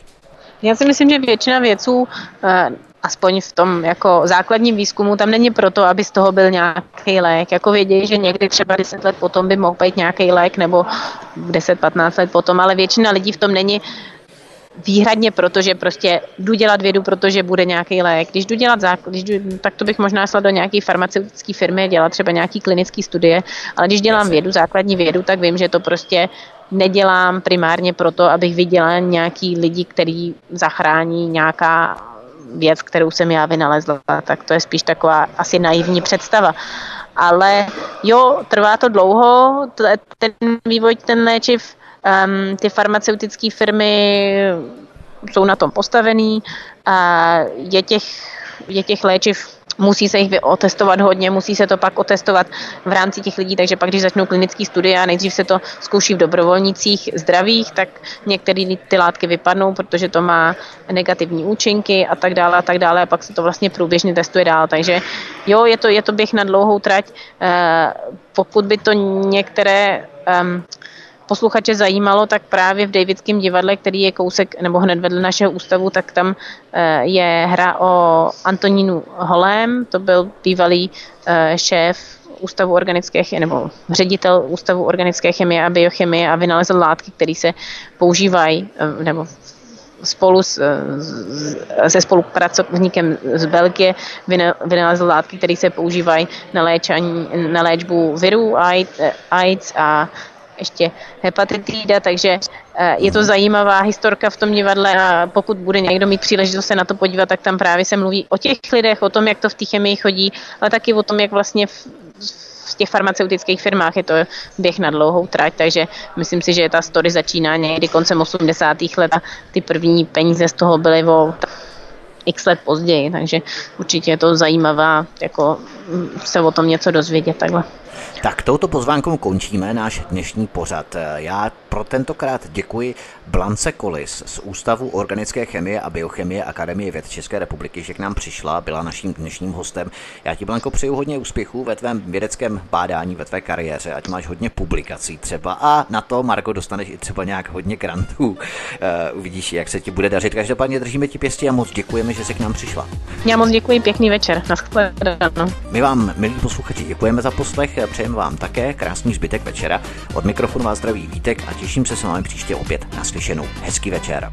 Já si myslím, že většina věců, eh, aspoň v tom jako základním výzkumu, tam není proto, aby z toho byl nějaký lék. Jako vědějí, že někdy třeba 10 let potom by mohl být nějaký lék, nebo 10-15 let potom, ale většina lidí v tom není výhradně proto, že prostě jdu dělat vědu, protože bude nějaký lék. Když jdu dělat základ, když jdu, tak to bych možná šla do nějaké farmaceutické firmy, dělat třeba nějaký klinický studie, ale když dělám vědu, základní vědu, tak vím, že to prostě nedělám primárně proto, abych viděla nějaký lidi, který zachrání nějaká věc, kterou jsem já vynalezla, tak to je spíš taková asi naivní představa. Ale jo, trvá to dlouho, ten vývoj, ten léčiv, um, ty farmaceutické firmy jsou na tom postavený a je těch, je těch léčiv musí se jich otestovat hodně, musí se to pak otestovat v rámci těch lidí, takže pak, když začnou klinické studie a nejdřív se to zkouší v dobrovolnicích zdravých, tak některé ty látky vypadnou, protože to má negativní účinky a tak dále a tak dále a pak se to vlastně průběžně testuje dál. Takže jo, je to, je to běh na dlouhou trať. Eh, pokud by to některé posluchače zajímalo, tak právě v Davidském divadle, který je kousek nebo hned vedle našeho ústavu, tak tam eh, je hra o Antonínu Holém, to byl bývalý eh, šéf Ústavu organické chemie, nebo ředitel Ústavu organické chemie a biochemie a vynalezl látky, které se používají, eh, nebo spolu s, se spolupracovníkem z Belgie vynalezl látky, které se používají na, léčení, na léčbu virů AIDS a ještě hepatitída, takže eh, je to zajímavá historka v tom divadle a pokud bude někdo mít příležitost se na to podívat, tak tam právě se mluví o těch lidech, o tom, jak to v té chemii chodí, ale taky o tom, jak vlastně v, v těch farmaceutických firmách je to běh na dlouhou trať, takže myslím si, že ta story začíná někdy koncem 80. let a ty první peníze z toho byly o x let později, takže určitě je to zajímavá jako se o tom něco dozvědět takhle. Tak touto pozvánkou končíme náš dnešní pořad. Já pro tentokrát děkuji Blance Kolis z Ústavu organické chemie a biochemie Akademie věd České republiky, že k nám přišla, byla naším dnešním hostem. Já ti, Blanko, přeju hodně úspěchů ve tvém vědeckém bádání, ve tvé kariéře, ať máš hodně publikací třeba a na to, Marko, dostaneš i třeba nějak hodně grantů. Uh, uvidíš, jak se ti bude dařit. Každopádně držíme ti pěstí a moc děkujeme, že jsi k nám přišla. Já moc děkuji, pěkný večer. Naschledanou. My vám, milí posluchači, děkujeme za poslech, přejeme vám také krásný zbytek večera. Od mikrofonu vás zdraví Vítek a těším se s vámi příště opět naslyšenou. Hezký večer.